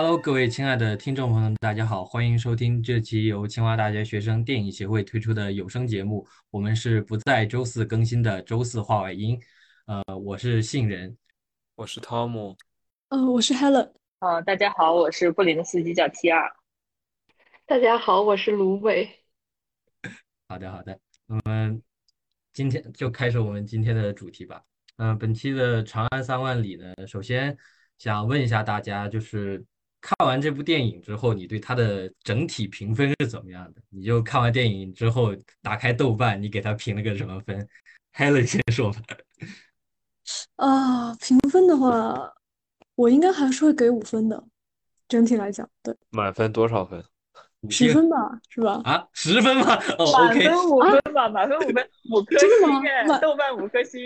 Hello，各位亲爱的听众朋友们，大家好，欢迎收听这期由清华大学学生电影协会推出的有声节目。我们是不在周四更新的周四话外音。呃，我是杏仁，我是汤姆，呃，我是 Helen。呃，大家好，我是布林的司机叫 T 二。大家好，我是芦苇。好的，好的，我们今天就开始我们今天的主题吧。嗯、本期的《长安三万里》呢，首先想问一下大家，就是看完这部电影之后，你对它的整体评分是怎么样的？你就看完电影之后，打开豆瓣，你给它评了个什么分？Helen 先说吧。啊，评分的话，我应该还是会给五分的，整体来讲，对，满分多少分？五十分吧，是吧？啊，十分吗？哦，OK，满分五分吧，满分五分，五 颗真的吗星哎豆瓣五颗星，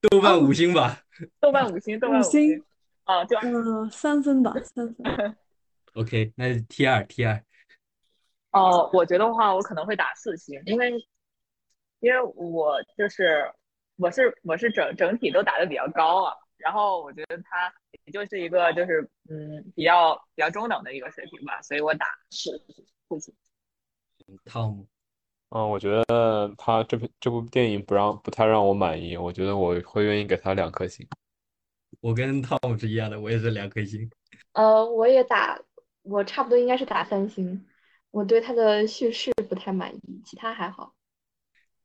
豆瓣五星吧。豆瓣五星，豆瓣五星星。啊，就嗯，三分吧，三分。OK，那 T 二 T 二，哦，我觉得话，我可能会打四星，因为因为我就是我是我是整整体都打的比较高啊，然后我觉得他也就是一个就是嗯比较比较中等的一个水平吧，所以我打四四星。汤姆，嗯，我觉得他这部这部电影不让不太让我满意，我觉得我会愿意给他两颗星。我跟 Tom 是一样的，我也是两颗星。呃，我也打，我差不多应该是打三星。我对他的叙事不太满意，其他还好。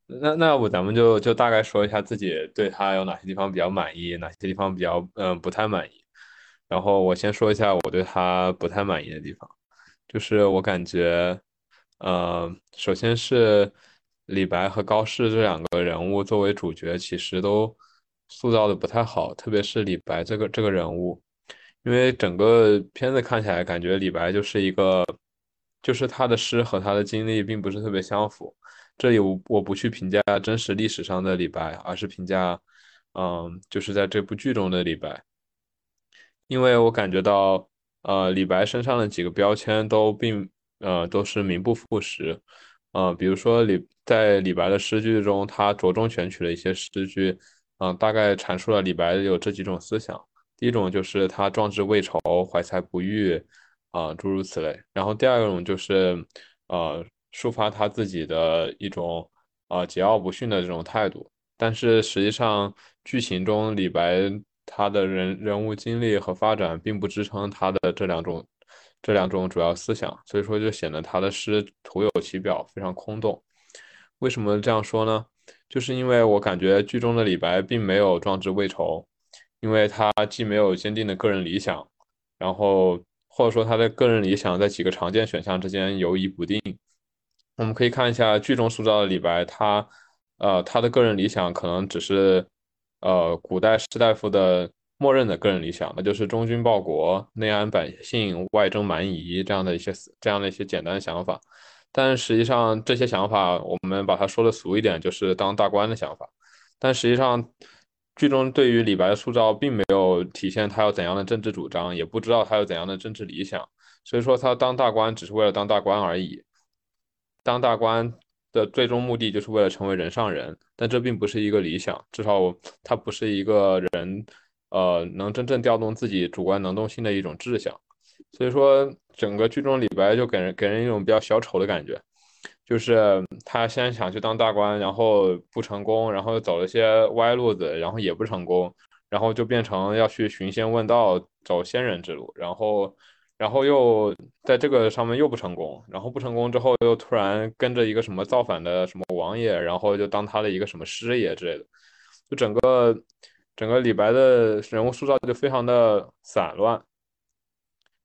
那那要不咱们就就大概说一下自己对他有哪些地方比较满意，哪些地方比较嗯不太满意。然后我先说一下我对他不太满意的地方，就是我感觉，呃，首先是李白和高适这两个人物作为主角，其实都塑造的不太好，特别是李白这个这个人物，因为整个片子看起来感觉李白就是一个，就是他的诗和他的经历并不是特别相符。这里我我不去评价真实历史上的李白，而是评价，嗯，就是在这部剧中的李白，因为我感觉到，呃，李白身上的几个标签都并，呃，都是名不副实，呃，比如说李在李白的诗句中，他着重选取了一些诗句，嗯、大概阐述了李白有这几种思想，第一种就是他壮志未酬，怀才不遇，啊、诸如此类，然后第二种就是，呃。抒发他自己的一种啊、呃桀骜不驯的这种态度，但是实际上剧情中李白他的人人物经历和发展并不支撑他的这两种这两种主要思想，所以说就显得他的诗徒有其表，非常空洞。为什么这样说呢？就是因为我感觉剧中的李白并没有壮志未酬，因为他既没有坚定的个人理想，然后或者说他的个人理想在几个常见选项之间游移不定。我们可以看一下剧中塑造的李白，他，呃，他的个人理想可能只是，呃，古代士大夫的默认的个人理想，那就是忠君报国、内安百姓、外征蛮夷这样的一些这样的一些简单想法。但实际上，这些想法我们把它说的俗一点，就是当大官的想法。但实际上，剧中对于李白的塑造并没有体现他有怎样的政治主张，也不知道他有怎样的政治理想，所以说他当大官只是为了当大官而已。当大官的最终目的就是为了成为人上人，但这并不是一个理想，至少他不是一个人，呃，能真正调动自己主观能动性的一种志向。所以说，整个剧中李白就给人给人一种比较小丑的感觉，就是他先想去当大官，然后不成功，然后走了些歪路子，然后也不成功，然后就变成要去寻仙问道，走仙人之路，然后。然后又在这个上面又不成功，然后不成功之后又突然跟着一个什么造反的什么王爷，然后就当他的一个什么师爷之类的，就整个整个李白的人物塑造就非常的散乱，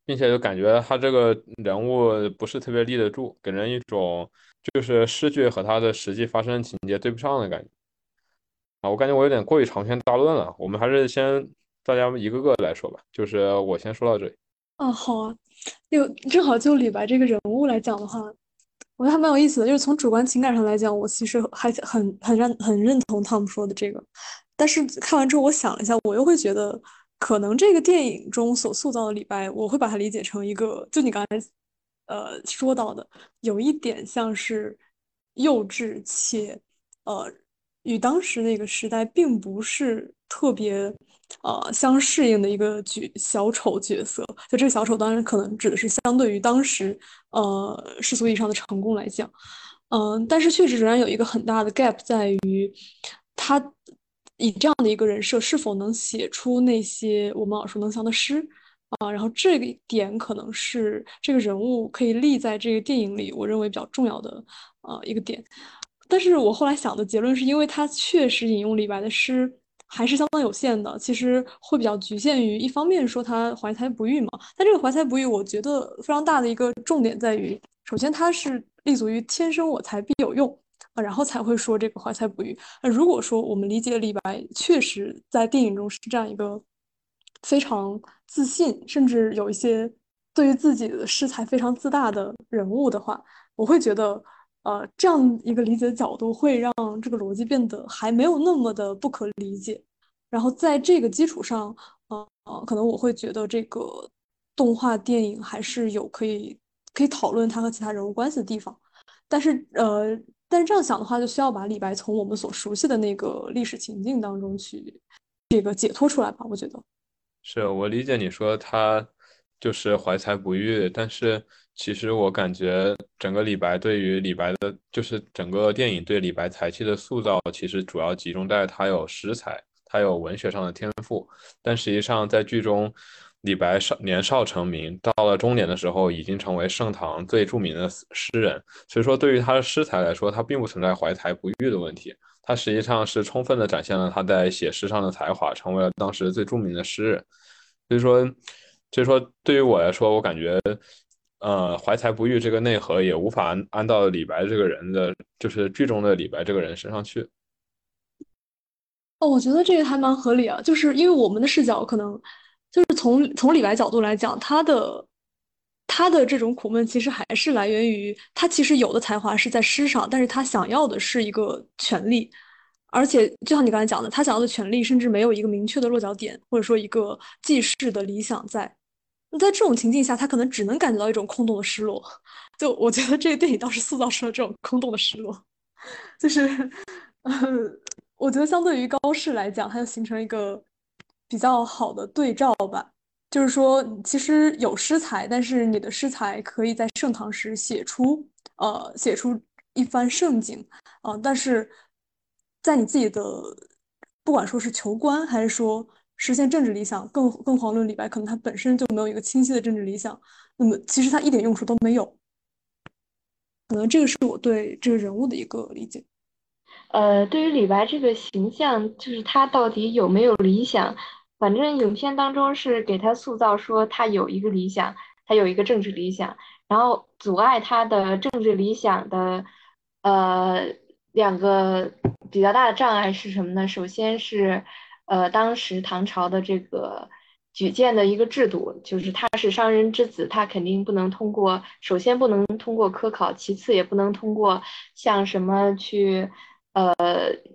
并且就感觉他这个人物不是特别立得住，给人一种就是诗句和他的实际发生情节对不上的感觉。啊，我感觉我有点过于长篇大论了，我们还是先大家一个个来说吧，就是我先说到这里。啊，好啊，就正好就李白这个人物来讲的话，我觉得还蛮有意思的。就是从主观情感上来讲，我其实还很很认很认同汤姆说的这个。但是看完之后，我想了一下，我又会觉得，可能这个电影中所塑造的李白，我会把它理解成一个，就你刚才呃说到的，有一点像是幼稚且呃与当时那个时代并不是特别呃相适应的一个角小丑角色。就这个小丑，当然可能指的是相对于当时呃世俗意义上的成功来讲，嗯，但是确实仍然有一个很大的 gap 在于他以这样的一个人设是否能写出那些我们耳熟能详的诗。啊，然后这个点可能是这个人物可以立在这个电影里，我认为比较重要的呃一个点。但是我后来想的结论是因为他确实引用李白的诗还是相当有限的，其实会比较局限于一方面说他怀才不遇嘛。但这个怀才不遇，我觉得非常大的一个重点在于，首先他是立足于天生我材必有用啊，然后才会说这个怀才不遇。那如果说我们理解李白确实在电影中是这样一个。非常自信，甚至有一些对于自己的诗才非常自大的人物的话，我会觉得，呃，这样一个理解的角度会让这个逻辑变得还没有那么的不可理解。然后在这个基础上，呃，可能我会觉得这个动画电影还是有可以可以讨论他和其他人物关系的地方。但是，呃，但是这样想的话，就需要把李白从我们所熟悉的那个历史情境当中去这个解脱出来吧。我觉得。是我理解你说他就是怀才不遇，但是其实我感觉整个李白对于李白的，就是整个电影对李白才气的塑造，其实主要集中在他有诗才，他有文学上的天赋。但实际上在剧中，李白少年少成名，到了中年的时候，已经成为盛唐最著名的诗人。所以说，对于他的诗才来说，他并不存在怀才不遇的问题。他实际上是充分的展现了他在写诗上的才华，成为了当时最著名的诗人。所以说，所以说对于我来说，我感觉，呃，怀才不遇这个内核也无法安到李白这个人的，就是剧中的李白这个人身上去。哦，我觉得这个还蛮合理啊，就是因为我们的视角可能就是从从李白角度来讲，他的他的这种苦闷其实还是来源于他其实有的才华是在诗上，但是他想要的是一个权利。而且，就像你刚才讲的，他想要的权利甚至没有一个明确的落脚点，或者说一个记事的理想在。那在这种情境下，他可能只能感觉到一种空洞的失落。就我觉得这个电影倒是塑造出了这种空洞的失落，就是，呃，我觉得相对于高适来讲，它就形成一个比较好的对照吧。就是说，其实有诗才，但是你的诗才可以在盛唐时写出，呃，写出一番盛景，啊，但是。在你自己的，不管说是求官还是说实现政治理想，更更遑论李白，可能他本身就没有一个清晰的政治理想，那么其实他一点用处都没有。可能这个是我对这个人物的一个理解。呃，对于李白这个形象，就是他到底有没有理想？反正影片当中是给他塑造说他有一个理想，他有一个政治理想，然后阻碍他的政治理想的，呃。两个比较大的障碍是什么呢？首先是，呃，当时唐朝的这个举荐的一个制度，就是他是商人之子，他肯定不能通过，首先不能通过科考，其次也不能通过像什么去，呃，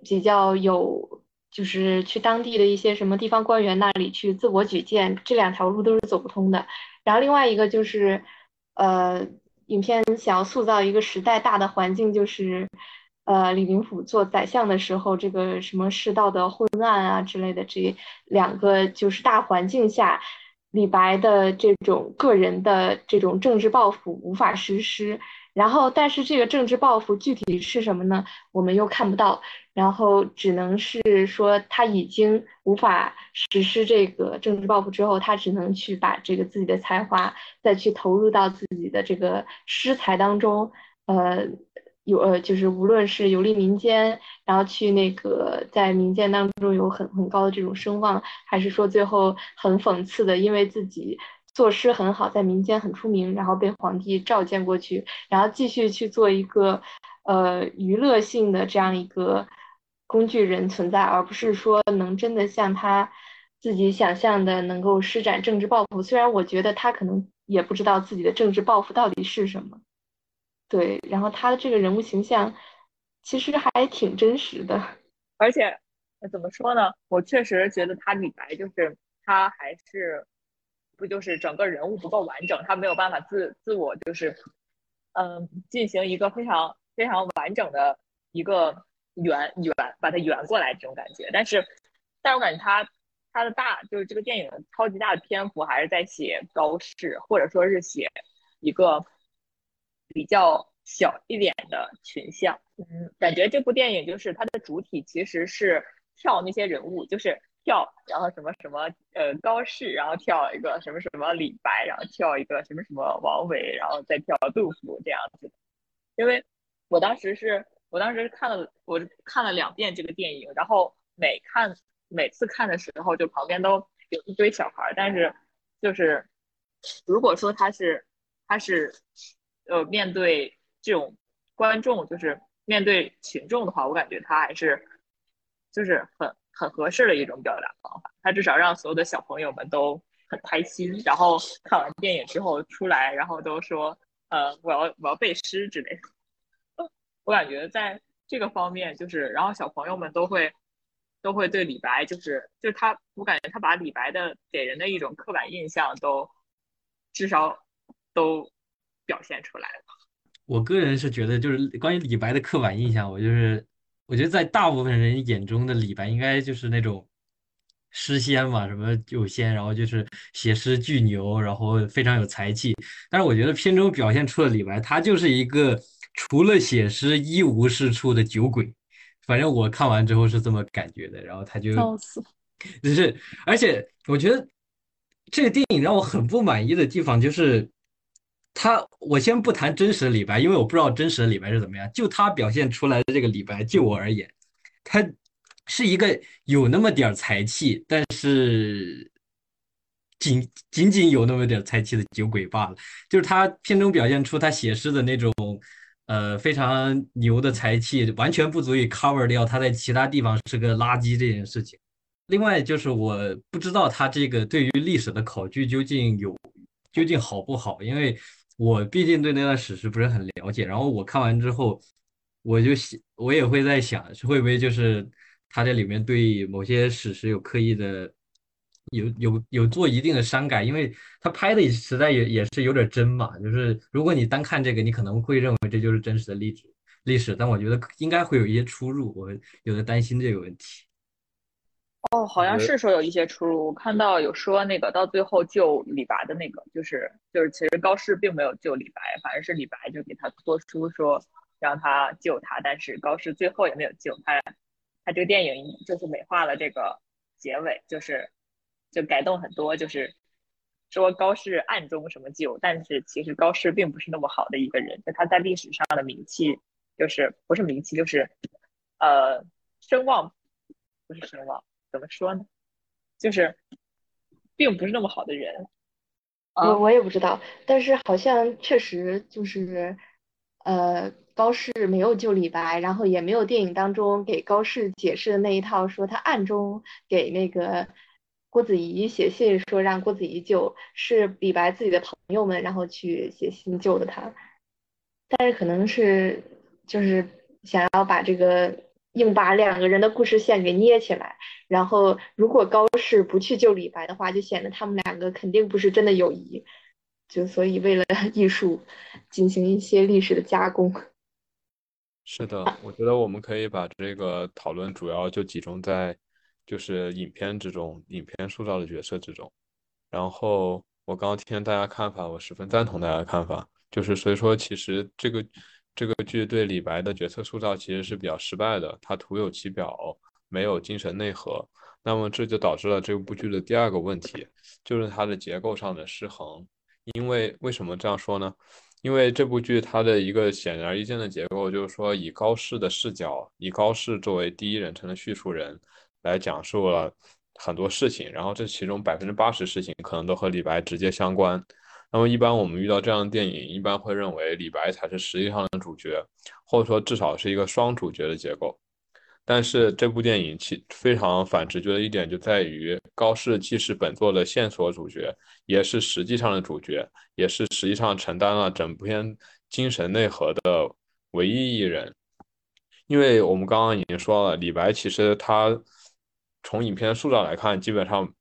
比较有，就是去当地的一些什么地方官员那里去自我举荐，这两条路都是走不通的。然后另外一个就是，呃，影片想要塑造一个时代大的环境，就是。呃，李林甫做宰相的时候，这个什么世道的昏暗啊之类的，这两个就是大环境下，李白的这种个人的这种政治抱负无法实施。然后，但是这个政治抱负具体是什么呢？我们又看不到。然后只能是说他已经无法实施这个政治抱负之后，他只能去把这个自己的才华再去投入到自己的这个诗才当中，呃。有呃，就是无论是游历民间，然后去那个在民间当中有很很高的这种声望，还是说最后很讽刺的，因为自己作诗很好，在民间很出名，然后被皇帝召见过去，然后继续去做一个呃娱乐性的这样一个工具人存在，而不是说能真的像他自己想象的能够施展政治抱负。虽然我觉得他可能也不知道自己的政治抱负到底是什么。对，然后他的这个人物形象其实还挺真实的，而且怎么说呢？我确实觉得他李白就是他还是不就是整个人物不够完整，他没有办法自自我就是嗯进行一个非常非常完整的一个圆圆把它圆过来这种感觉。但是但我感觉他他的大就是这个电影超级大的篇幅还是在写高适，或者说是写一个比较小一点的群像。嗯，感觉这部电影就是它的主体其实是跳那些人物，就是跳，然后什么什么呃高适，然后跳一个什么什么李白，然后跳一个什么什么王维，然后再跳杜甫这样子。因为我当时是我当时看了我看了两遍这个电影，然后每看每次看的时候，就旁边都有一堆小孩，但是就是如果说他是他是呃面对这种观众，就是面对群众的话，我感觉他还是就是很很合适的一种表达方法，他至少让所有的小朋友们都很开心，然后看完电影之后出来，然后都说。呃，我要我要背诗之类的，我感觉在这个方面，就是然后小朋友们都会都会对李白，就是就是他，我感觉他把李白的给人的一种刻板印象都至少都表现出来了。我个人是觉得，就是关于李白的刻板印象，我就是我觉得在大部分人眼中的李白应该就是那种。诗仙嘛，什么酒仙，然后就是写诗巨牛，然后非常有才气。但是我觉得片中表现出了李白，他就是一个除了写诗一无是处的酒鬼。反正我看完之后是这么感觉的。然后他就，就 是，而且我觉得这个电影让我很不满意的地方就是，他我先不谈真实的李白，因为我不知道真实的李白是怎么样。就他表现出来的这个李白，就我而言，他。是一个有那么点才气，但是仅仅仅有那么点才气的酒鬼罢了。就是他片中表现出他写诗的那种，呃，非常牛的才气，完全不足以 cover 掉他在其他地方是个垃圾这件事情。另外就是我不知道他这个对于历史的考据究竟有究竟好不好，因为我毕竟对那段史实不是很了解。然后我看完之后，我就想，我也会在想，会不会就是。他在里面对某些史实有刻意的，有有有做一定的删改，因为他拍的实在也也是有点真嘛。就是如果你单看这个，你可能会认为这就是真实的历史历史，但我觉得应该会有一些出入，我有的担心这个问题。哦，好像是说有一些出入，我看到有说那个到最后救李白的那个，就是就是其实高适并没有救李白，反而是李白就给他托书说让他救他，但是高适最后也没有救他。他这个电影就是美化了这个结尾，就是就改动很多，就是说高适暗中什么救，但是其实高适并不是那么好的一个人，就他在历史上的名气就是不是名气，就是呃声望不是声望，怎么说呢？就是并不是那么好的人。我我也不知道，但是好像确实就是呃。高适没有救李白，然后也没有电影当中给高适解释的那一套，说他暗中给那个郭子仪写信，说让郭子仪救，是李白自己的朋友们，然后去写信救的他。但是可能是就是想要把这个硬把两个人的故事线给捏起来，然后如果高适不去救李白的话，就显得他们两个肯定不是真的友谊，就所以为了 艺术进行一些历史的加工。是的，我觉得我们可以把这个讨论主要就集中在就是影片之中，影片塑造的角色之中。然后我刚刚听大家看法，我十分赞同大家的看法，就是所以说其实这个这个剧对李白的角色塑造其实是比较失败的，他徒有其表，没有精神内核。那么这就导致了这部剧的第二个问题，就是它的结构上的失衡。因为为什么这样说呢？因为这部剧它的一个显而易见的结构就是说，以高适的视角，以高适作为第一人称的叙述人，来讲述了很多事情。然后这其中百分之八十事情可能都和李白直接相关。那么一般我们遇到这样的电影，一般会认为李白才是实际上的主角，或者说至少是一个双主角的结构。但是这部电影其非常反直觉的一点就在于，高适既是本作的线索主角，也是实际上的主角，也是实际上承担了整篇精神内核的唯一一人。因为我们刚刚已经说了，李白其实他从影片塑造来看，基本上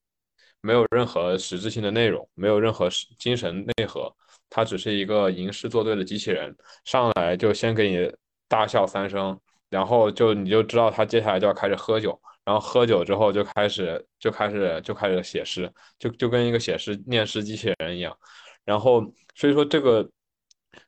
没有任何实质性的内容，没有任何精神内核，他只是一个吟诗作对的机器人，上来就先给你大笑三声。然后就你就知道他接下来就要开始喝酒，然后喝酒之后就开始就开始就开始写诗，就就跟一个写诗念诗机器人一样。然后所以说这个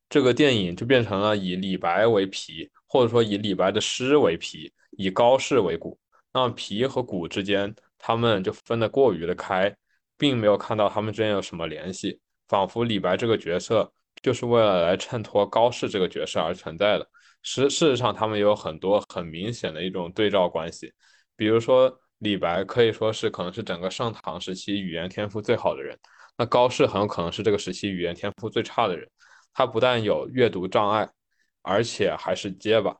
这个电影就变成了以李白为皮，或者说以李白的诗为皮，以高适为骨。那皮和骨之间，他们就分得过于的开，并没有看到他们之间有什么联系，仿佛李白这个角色就是为了来衬托高适这个角色而存在的。实事实上，他们有很多很明显的一种对照关系。比如说，李白可以说是可能是整个盛唐时期语言天赋最好的人，那高适很有可能是这个时期语言天赋最差的人。他不但有阅读障碍，而且还是结巴。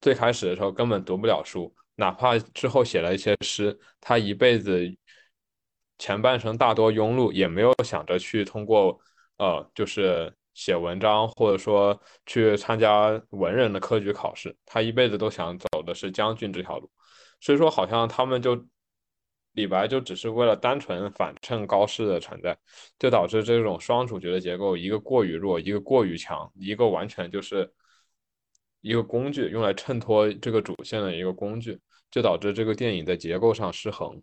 最开始的时候根本读不了书。哪怕之后写了一些诗，他一辈子前半生大多庸碌，也没有想着去通过呃，就是写文章，或者说去参加文人的科举考试。他一辈子都想走的是将军这条路。所以说，好像他们就李白就只是为了单纯反衬高适的存在，就导致这种双主角的结构，一个过于弱，一个过于强，一个完全就是一个工具，用来衬托这个主线的一个工具。就导致这个电影在结构上失衡，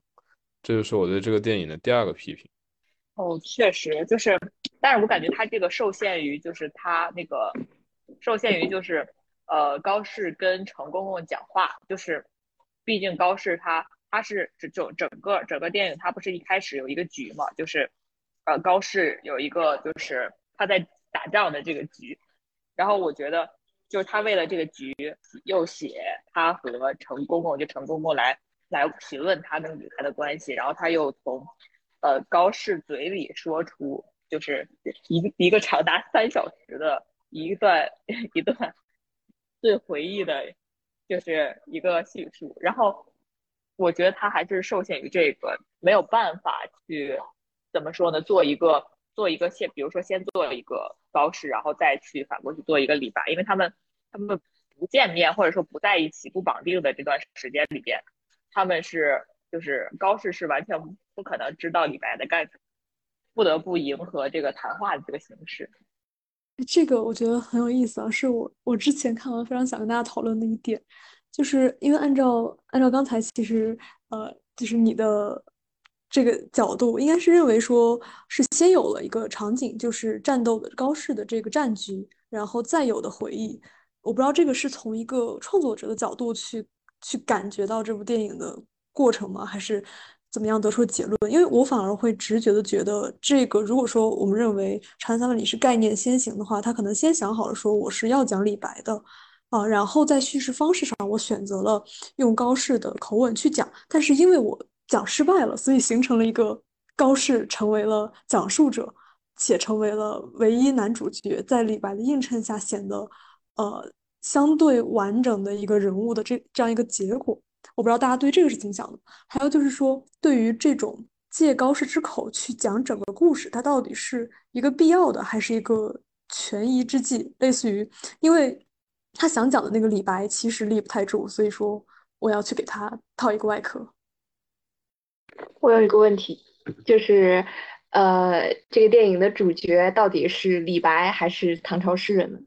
这就是我对这个电影的第二个批评。哦，确实就是，但是我感觉他这个受限于就是他那个受限于就是呃高适跟程公公讲话，就是毕竟高适他他是整整整个整个电影他不是一开始有一个局嘛，就是呃高适有一个就是他在打仗的这个局，然后我觉得。就是他为了这个局，又写他和程公公，就程公公来来询问他跟李白的关系，然后他又从呃高适嘴里说出，就是一个一个长达三小时的一段 一段最回忆的，就是一个叙述。然后我觉得他还是受限于这个，没有办法去怎么说呢？做一个。做一个先，比如说先做一个高适，然后再去反过去做一个李白，因为他们他们不见面或者说不在一起不绑定的这段时间里边，他们是就是高适是完全不可能知道李白在干什么，不得不迎合这个谈话的这个形式。这个我觉得很有意思啊，是我我之前看完非常想跟大家讨论的一点，就是因为按照按照刚才其实呃就是你的。这个角度应该是认为说，是先有了一个场景，就是战斗的高适的这个战局，然后再有的回忆。我不知道这个是从一个创作者的角度去去感觉到这部电影的过程吗？还是怎么样得出结论？因为我反而会直觉的觉得，这个如果说我们认为《长安三万里》是概念先行的话，他可能先想好了说我是要讲李白的啊，然后在叙事方式上，我选择了用高适的口吻去讲，但是因为我。讲失败了，所以形成了一个高适成为了讲述者，且成为了唯一男主角，在李白的映衬下显得呃相对完整的一个人物的这这样一个结果。我不知道大家对这个是怎么想的。还有就是说，对于这种借高适之口去讲整个故事，它到底是一个必要的，还是一个权宜之计？类似于，因为他想讲的那个李白其实立不太住，所以说我要去给他套一个外壳。我有一个问题，就是，呃，这个电影的主角到底是李白还是唐朝诗人呢？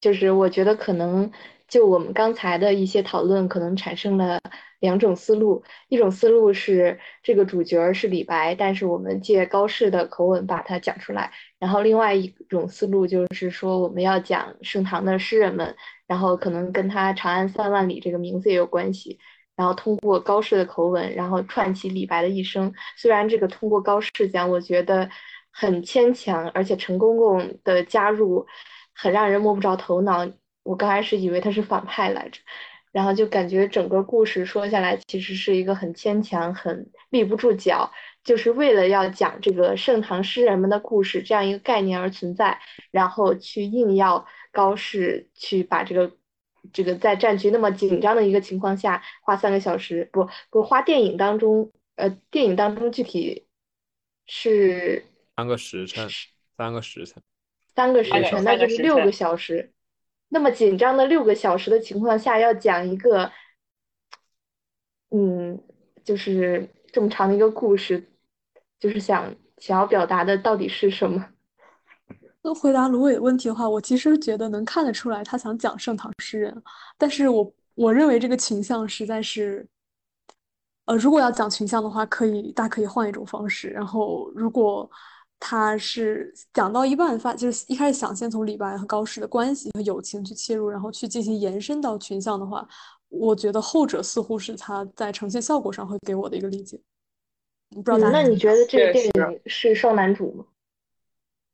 就是我觉得可能就我们刚才的一些讨论，可能产生了两种思路。一种思路是这个主角是李白，但是我们借高适的口吻把它讲出来。然后另外一种思路就是说，我们要讲盛唐的诗人们，然后可能跟他“长安三万里”这个名字也有关系。然后通过高适的口吻，然后串起李白的一生。虽然这个通过高适讲，我觉得很牵强，而且陈公公的加入很让人摸不着头脑。我刚开始以为他是反派来着，然后就感觉整个故事说下来，其实是一个很牵强、很立不住脚，就是为了要讲这个盛唐诗人们的故事这样一个概念而存在，然后去硬要高适去把这个。这个在战局那么紧张的一个情况下，花三个小时不不花电影当中，呃，电影当中具体是三个时辰，三个时辰，三个时辰，那就是六个小时。那么紧张的六个小时的情况下，要讲一个，嗯，就是这么长的一个故事，就是想想要表达的到底是什么？那回答芦苇的问题的话，我其实觉得能看得出来，他想讲盛唐诗人，但是我我认为这个群像实在是呃，如果要讲群像的话，可以大可以换一种方式。然后，如果他是讲到一半发，就是一开始想先从李白和高适的关系和友情去切入，然后去进行延伸到群像的话，我觉得后者似乎是他在呈现效果上会给我的一个理解。不知道大嗯，家那你觉得这个电影是双男主吗？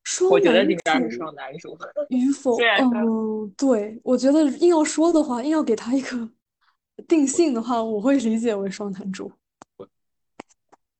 双我觉得男应该是主双男主。与否，嗯，对，我觉得硬要说的话，硬要给他一个 定性的话，我会理解为双男主。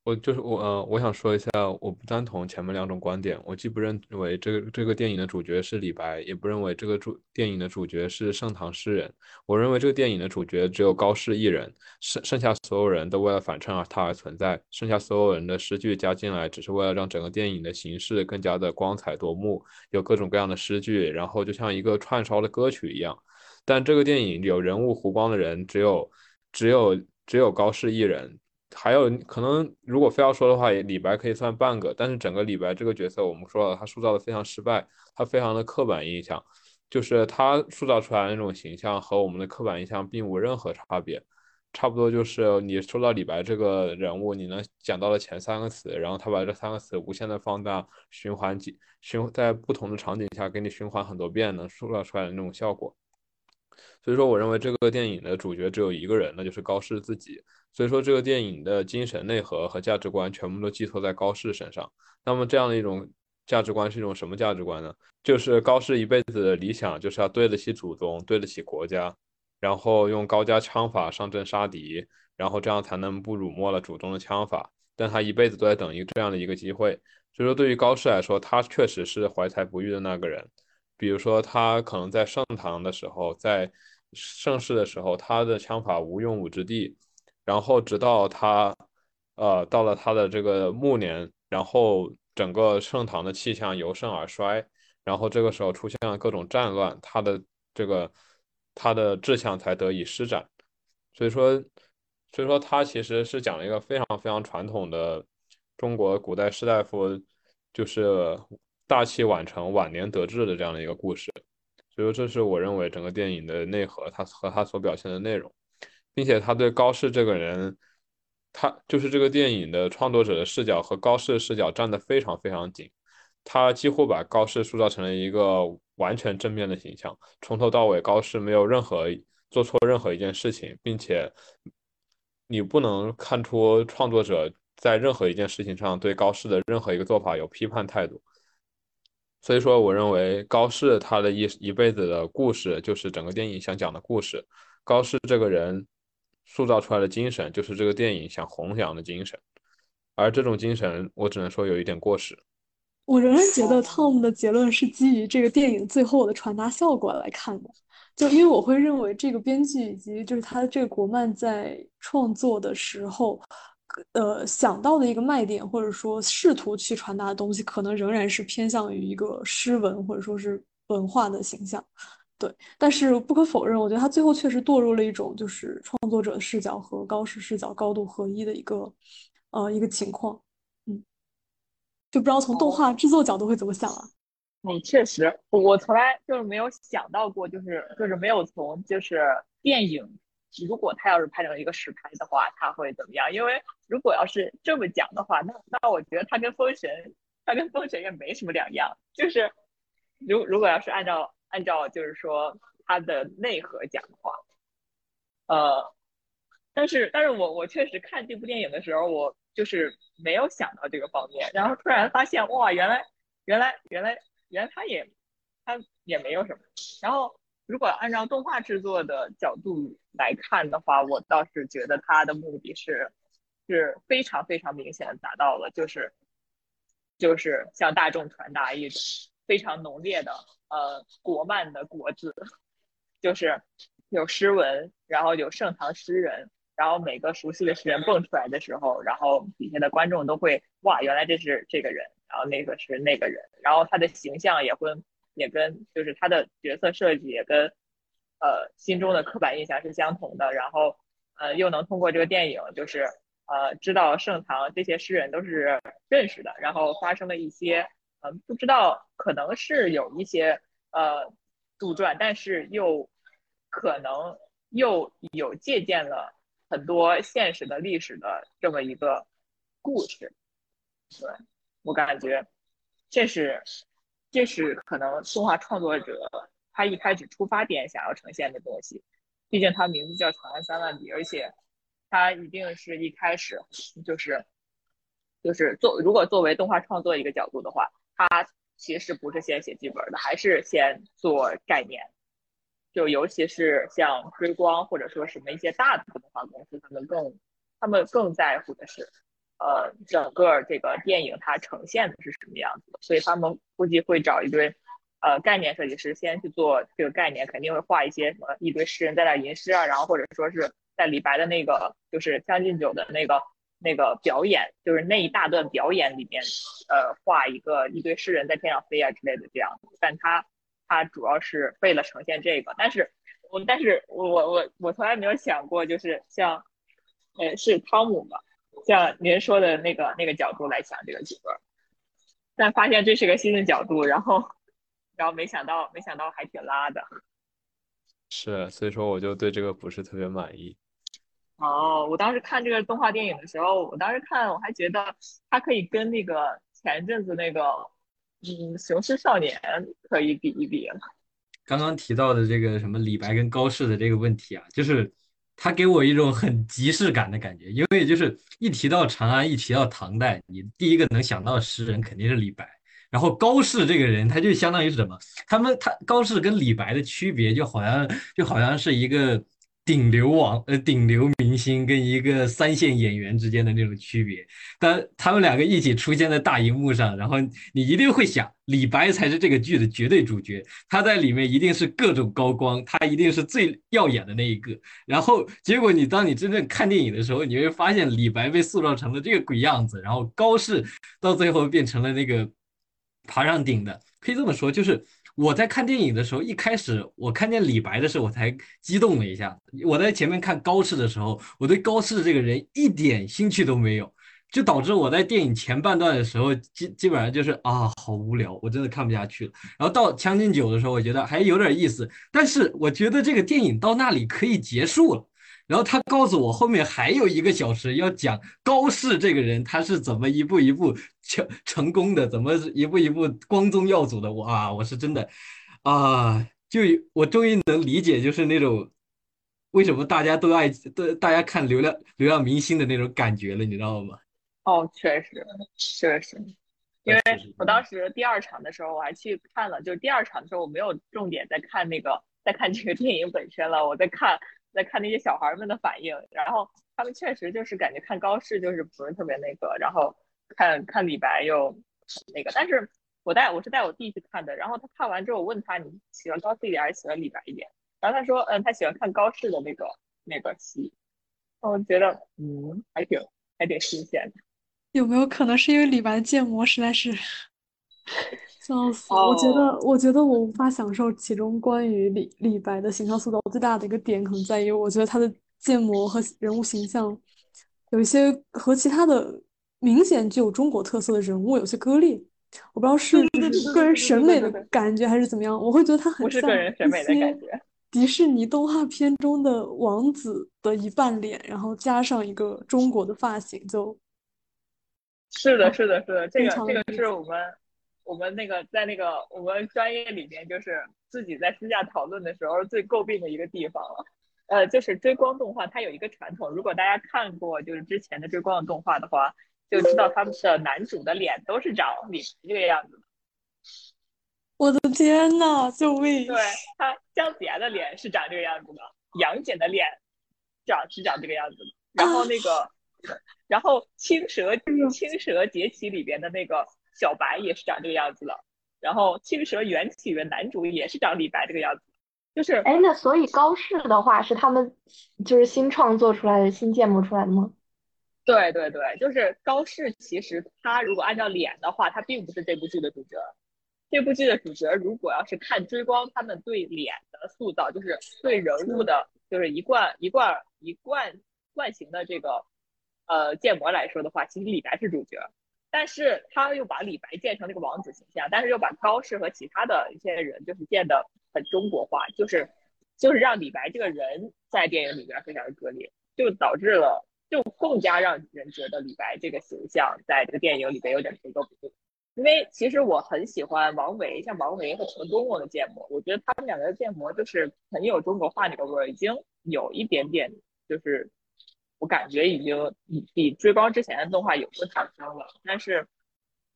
我就是我呃，我想说一下，我不赞同前面两种观点。我既不认为这个这个电影的主角是李白，也不认为这个主电影的主角是盛唐诗人。我认为这个电影的主角只有高适一人，剩剩下所有人都为了反衬而他而存在，剩下所有人的诗句加进来，只是为了让整个电影的形式更加的光彩夺目，有各种各样的诗句，然后就像一个串烧的歌曲一样。但这个电影有人物弧光的人只有只有只有高适一人。还有可能，如果非要说的话，李白可以算半个，但是整个李白这个角色，我们说了，他塑造的非常失败，他非常的刻板印象，就是他塑造出来的那种形象和我们的刻板印象并无任何差别，差不多就是你说到李白这个人物，你能讲到的前三个词，然后他把这三个词无限的放大，循环几循在不同的场景下给你循环很多遍，能塑造出来的那种效果。所以说，我认为这个电影的主角只有一个人，那就是高适自己。所以说，这个电影的精神内核和价值观全部都寄托在高适身上。那么，这样的一种价值观是一种什么价值观呢？就是高适一辈子的理想就是要对得起祖宗，对得起国家，然后用高家枪法上阵杀敌，然后这样才能不辱没了祖宗的枪法。但他一辈子都在等一个这样的一个机会。所以说，对于高适来说，他确实是怀才不遇的那个人。比如说，他可能在盛唐的时候，在盛世的时候，他的枪法无用武之地。然后直到他，呃，到了他的这个暮年，然后整个盛唐的气象由盛而衰，然后这个时候出现了各种战乱，他的这个他的志向才得以施展。所以说，所以说他其实是讲了一个非常非常传统的中国古代士大夫，就是大器晚成、晚年得志的这样的一个故事。所以说，这是我认为整个电影的内核，它和它所表现的内容。并且他对高适这个人，他就是这个电影的创作者的视角和高适的视角站得非常非常紧，他几乎把高适塑造成了一个完全正面的形象，从头到尾高适没有任何做错任何一件事情，并且你不能看出创作者在任何一件事情上对高适的任何一个做法有批判态度。所以说，我认为高适他的一一辈子的故事就是整个电影想讲的故事。高适这个人。塑造出来的精神就是这个电影想弘扬的精神，而这种精神我只能说有一点过时。我仍然觉得 Tom 的结论是基于这个电影最后的传达效果来看的，就因为我会认为这个编剧以及就是他这个国漫在创作的时候，呃想到的一个卖点或者说试图去传达的东西，可能仍然是偏向于一个诗文或者说是文化的形象。对，但是不可否认，我觉得他最后确实堕入了一种就是创作者视角和高视视角高度合一的一个呃一个情况，嗯，就不知道从动画制作角度会怎么想啊？嗯，确实，我从来就是没有想到过，就是就是没有从就是电影，如果他要是拍成一个实拍的话，他会怎么样？因为如果要是这么讲的话，那那我觉得他跟封神，他跟封神也没什么两样，就是如如果要是按照。按照就是说它的内核讲的话，呃，但是但是我我确实看这部电影的时候，我就是没有想到这个方面，然后突然发现哇，原来原来原来原来他也他也没有什么。然后如果按照动画制作的角度来看的话，我倒是觉得他的目的是是非常非常明显的达到了，就是就是向大众传达一种非常浓烈的。呃，国漫的国字，就是有诗文，然后有盛唐诗人，然后每个熟悉的诗人蹦出来的时候，然后底下的观众都会哇，原来这是这个人，然后那个是那个人，然后他的形象也会也跟就是他的角色设计也跟呃心中的刻板印象是相同的，然后呃又能通过这个电影就是呃知道盛唐这些诗人都是认识的，然后发生了一些。嗯，不知道，可能是有一些呃杜撰，但是又可能又有借鉴了很多现实的历史的这么一个故事。对我感觉，这是这是可能动画创作者他一开始出发点想要呈现的东西。毕竟它名字叫《长安三万里》，而且它一定是一开始就是就是作如果作为动画创作一个角度的话，他其实不是先写剧本的，还是先做概念。就尤其是像追光或者说什么一些大的动画公司，他们更他们更在乎的是，呃，整个这个电影它呈现的是什么样子的，所以他们估计会找一堆呃概念设计师先去做这个概念，肯定会画一些什么一堆诗人在那吟诗啊，然后或者说是在李白的那个就是《将进酒》的那个那个表演，就是那一大段表演里面，呃，画一个一堆诗人在天上飞啊之类的这样，但他。它主要是为了呈现这个，但是我但是我我我我从来没有想过，就是像，呃，是汤姆嘛，像您说的那个那个角度来想这个剧本，但发现这是个新的角度，然后然后没想到没想到还挺拉的，是，所以说我就对这个不是特别满意。哦，我当时看这个动画电影的时候，我当时看我还觉得它可以跟那个前阵子那个。嗯，雄狮少年可以比一比了。刚刚提到的这个什么李白跟高适的这个问题啊，就是他给我一种很即视感的感觉，因为就是一提到长安，一提到唐代，你第一个能想到的诗人肯定是李白。然后高适这个人，他就相当于是什么？他们他高适跟李白的区别，就好像就好像是一个。顶流王呃，顶流明星跟一个三线演员之间的那种区别，当他们两个一起出现在大荧幕上，然后你一定会想，李白才是这个剧的绝对主角，他在里面一定是各种高光，他一定是最耀眼的那一个。然后结果你当你真正看电影的时候，你会发现李白被塑造成了这个鬼样子，然后高适到最后变成了那个爬上顶的，可以这么说，就是。我在看电影的时候，一开始我看见李白的时候，我才激动了一下。我在前面看高适的时候，我对高适这个人一点兴趣都没有，就导致我在电影前半段的时候，基基本上就是啊，好无聊，我真的看不下去了。然后到《将进酒》的时候，我觉得还有点意思，但是我觉得这个电影到那里可以结束了。然后他告诉我，后面还有一个小时要讲高适这个人，他是怎么一步一步成成功的，怎么一步一步光宗耀祖的。哇，我是真的，啊，就我终于能理解，就是那种为什么大家都爱，都大家看流量流量明星的那种感觉了，你知道吗？哦，确实，确实，因为我当时第二场的时候我还去看了，就是第二场的时候我没有重点在看那个，在看这个电影本身了，我在看。在看那些小孩们的反应，然后他们确实就是感觉看高适就是不是特别那个，然后看看李白又那个。但是我带我是带我弟去看的，然后他看完之后，我问他你喜欢高适一点还是喜欢李白一点？然后他说，嗯，他喜欢看高适的那个那个戏。我觉得，嗯，还挺还挺新鲜的。有没有可能是因为李白的建模实在是？笑死！我觉得，我觉得我无法享受其中关于李李白的形象塑造最大的一个点，可能在于我觉得他的建模和人物形象有一些和其他的明显具有中国特色的人物有些割裂。我不知道是个人审美的感觉还是怎么样，我会觉得他很像一些迪士尼动画片中的王子的一半脸，然后加上一个中国的发型，就。是的，是的，是的，这个这个是我们。我们那个在那个我们专业里面，就是自己在私下讨论的时候最诟病的一个地方了。呃，就是追光动画，它有一个传统，如果大家看过就是之前的追光的动画的话，就知道他们的男主的脸都是长李这个样子的。我的天呐，救命！对他姜子牙的脸是长这个样子的，杨戬的脸长是长这个样子的，然后那个，然后青蛇青蛇劫起里边的那个。小白也是长这个样子的，然后《青蛇缘起》的男主也是长李白这个样子，就是哎，那所以高适的话是他们就是新创作出来的新建模出来的吗？对对对，就是高适。其实他如果按照脸的话，他并不是这部剧的主角。这部剧的主角，如果要是看追光他们对脸的塑造，就是对人物的，就是一贯一贯一贯惯行的这个呃建模来说的话，其实李白是主角。但是他又把李白建成那个王子形象，但是又把高适和其他的一些人就是建的很中国化，就是就是让李白这个人在电影里边非常的割裂，就导致了就更加让人觉得李白这个形象在这个电影里边有点格格不入。因为其实我很喜欢王维，像王维和陈公公的建模，我觉得他们两个的建模就是很有中国画那个味儿，已经有一点点，就是我感觉已经比追光之前的动画有所产生了。但是，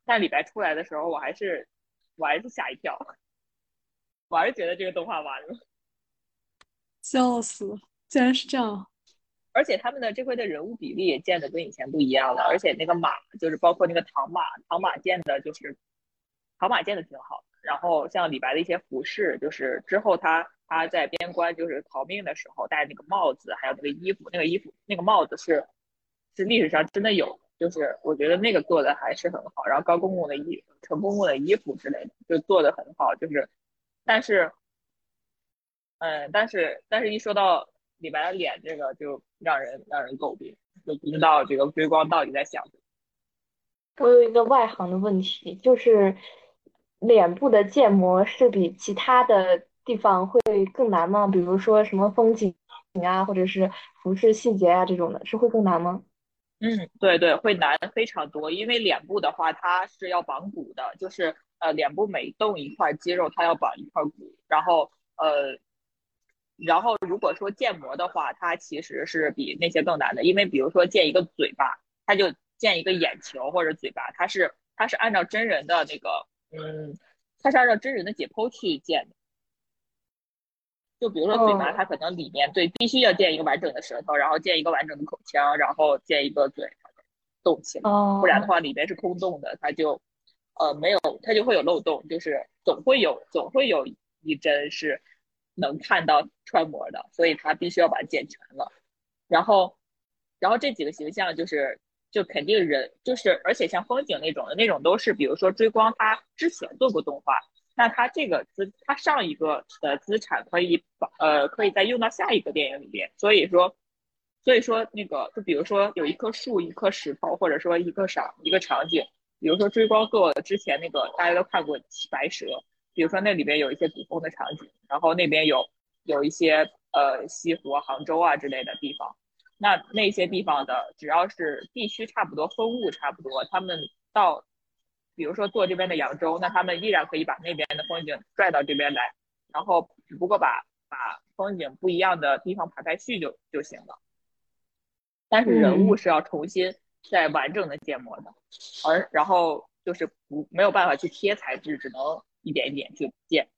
在李白出来的时候，我还是我还是吓一跳，我还是觉得这个动画完了，笑死了，竟然是这样。而且他们的这回的人物比例也建的跟以前不一样了，而且那个马就是包括那个唐马，唐马建的就是唐马建的挺好。然后像李白的一些服饰，就是之后他他在边关就是逃命的时候戴那个帽子，还有那个衣服，那个衣服那个帽子是是历史上真的有，就是我觉得那个做的还是很好。然后高公公的衣陈公公的衣服之类的就做的很好，就是但是嗯，但是但是一说到。李白的脸，这个就让人让人诟病，就不知道这个追光到底在想什么。我有一个外行的问题，就是脸部的建模是比其他的地方会更难吗？比如说什么风景啊，或者是服饰细节啊这种的，是会更难吗？嗯，对对，会难非常多，因为脸部的话，它是要绑骨的，就是呃，脸部每动一块肌肉，它要绑一块骨，然后呃。然后，如果说建模的话，它其实是比那些更难的，因为比如说建一个嘴巴，它就建一个眼球或者嘴巴，它是它是按照真人的那个，嗯，它是按照真人的解剖去建的。就比如说嘴巴，它可能里面对必须要建一个完整的舌头，然后建一个完整的口腔，然后建一个嘴动起来，不然的话里面是空洞的，它就呃没有，它就会有漏洞，就是总会有总会有一针是。能看到穿模的，所以它必须要把它剪全了。然后，然后这几个形象就是，就肯定人就是，而且像风景那种的那种都是，比如说追光他之前做过动画，那他这个资他上一个的资产可以把呃可以再用到下一个电影里边。所以说，所以说那个就比如说有一棵树、一颗石头，或者说一个场一个场景，比如说追光做之前那个大家都看过白蛇。比如说那里边有一些古风的场景，然后那边有有一些呃西湖、杭州啊之类的地方，那那些地方的只要是地区差不多、风物差不多，他们到，比如说做这边的扬州，那他们依然可以把那边的风景拽到这边来，然后只不过把把风景不一样的地方排排序就就行了。但是人物是要重新再完整的建模的，而然后就是不没有办法去贴材质，只能。一点一点去建，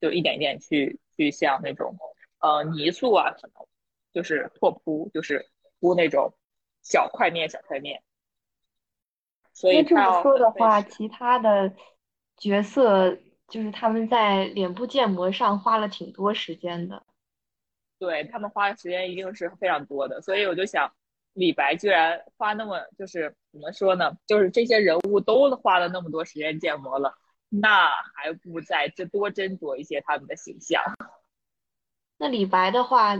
就一点一点去去像那种呃泥塑啊，可能就是拓扑，就是铺那种小块面小块面。所以这么说的话，其他的角色就是他们在脸部建模上花了挺多时间的。对他们花的时间一定是非常多的，所以我就想，李白居然花那么就是怎么说呢？就是这些人物都花了那么多时间建模了。那还不在这多斟酌一些他们的形象。那李白的话，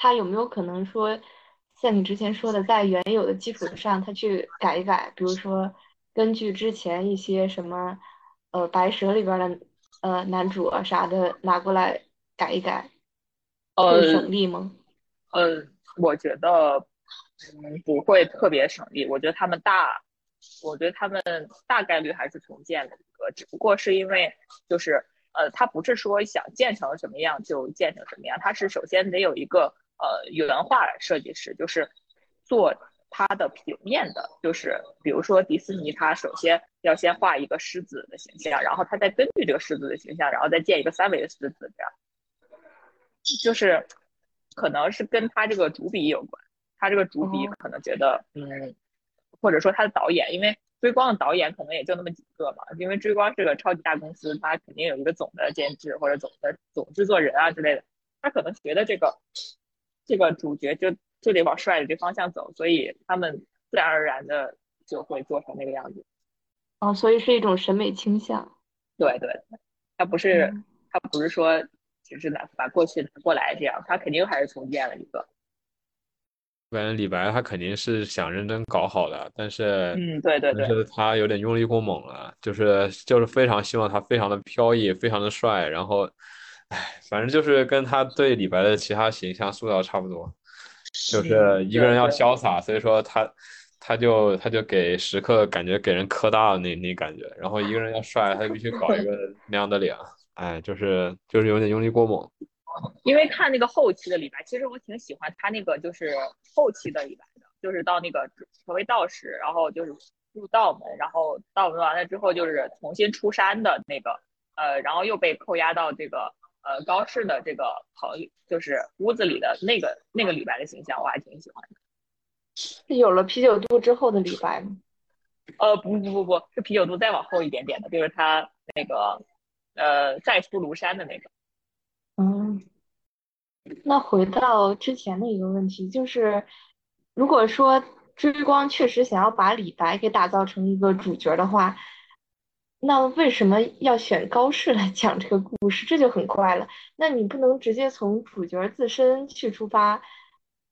他有没有可能说，像你之前说的，在原有的基础上，他去改一改？比如说，根据之前一些什么，呃，白蛇里边的呃男主啊啥的拿过来改一改，呃省力吗？呃，我觉得，嗯，不会特别省力。我觉得他们大。我觉得他们大概率还是重建的一个，只不过是因为就是呃，他不是说想建成什么样就建成什么样，他是首先得有一个呃原画设计师，就是做它的平面的，就是比如说迪士尼，它首先要先画一个狮子的形象，然后它再根据这个狮子的形象，然后再建一个三维的狮子，这样就是可能是跟他这个主笔有关，他这个主笔可能觉得嗯。或者说他的导演，因为追光的导演可能也就那么几个嘛，因为追光是个超级大公司，他肯定有一个总的监制或者总的总制作人啊之类的，他可能觉得这个这个主角就就得往帅的这方向走，所以他们自然而然的就会做成那个样子。哦，所以是一种审美倾向。对对，他不是他不是说只是拿把过去拿过来这样，他肯定还是重建了一个。我感觉李白他肯定是想认真搞好的，但是，嗯，对对对，但是他有点用力过猛了，就是就是非常希望他非常的飘逸，非常的帅，然后哎，反正就是跟他对李白的其他形象塑造差不多，就是一个人要潇洒，所以说他他就他就给时刻感觉给人磕大了那那感觉，然后一个人要帅，他就必须搞一个 那样的脸，哎，就是就是有点用力过猛。因为看那个后期的李白，其实我挺喜欢他那个就是后期的李白的，就是到那个成为道士，然后就是入道门，然后道门完了之后就是重新出山的那个，呃，然后又被扣押到这个呃高适的这个朋友，就是屋子里的那个那个李白的形象，我还挺喜欢的。是有了啤酒肚之后的李白吗？呃，不不不不是啤酒肚再往后一点点的，就是他那个呃再出庐山的那个。嗯，那回到之前的一个问题，就是如果说追光确实想要把李白给打造成一个主角的话，那为什么要选高适来讲这个故事？这就很怪了。那你不能直接从主角自身去出发，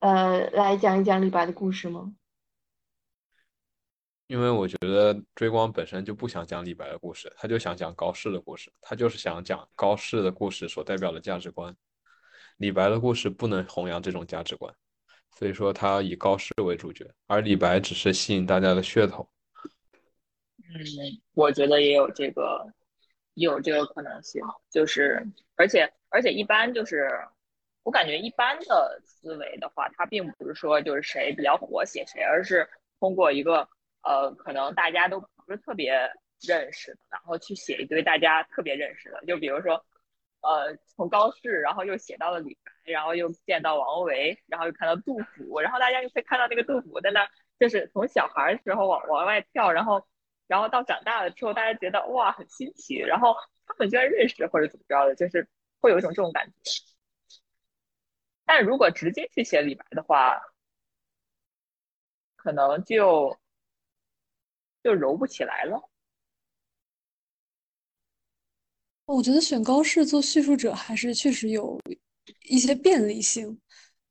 呃，来讲一讲李白的故事吗？因为我觉得追光本身就不想讲李白的故事，他就想讲高适的故事，他就是想讲高适的故事所代表的价值观。李白的故事不能弘扬这种价值观，所以说他以高适为主角，而李白只是吸引大家的噱头。嗯，我觉得也有这个，也有这个可能性，就是而且而且一般就是，我感觉一般的思维的话，他并不是说就是谁比较火写谁，而是通过一个。呃，可能大家都不是特别认识，然后去写一堆大家特别认识的，就比如说，呃，从高适，然后又写到了李白，然后又见到王维，然后又看到杜甫，然后大家又会看到那个杜甫在那，就是从小孩的时候往往外跳，然后，然后到长大了之后，大家觉得哇很新奇，然后他们居然认识或者怎么着的，就是会有一种这种感觉。但如果直接去写李白的话，可能就。就揉不起来了。我觉得选高适做叙述者还是确实有一些便利性，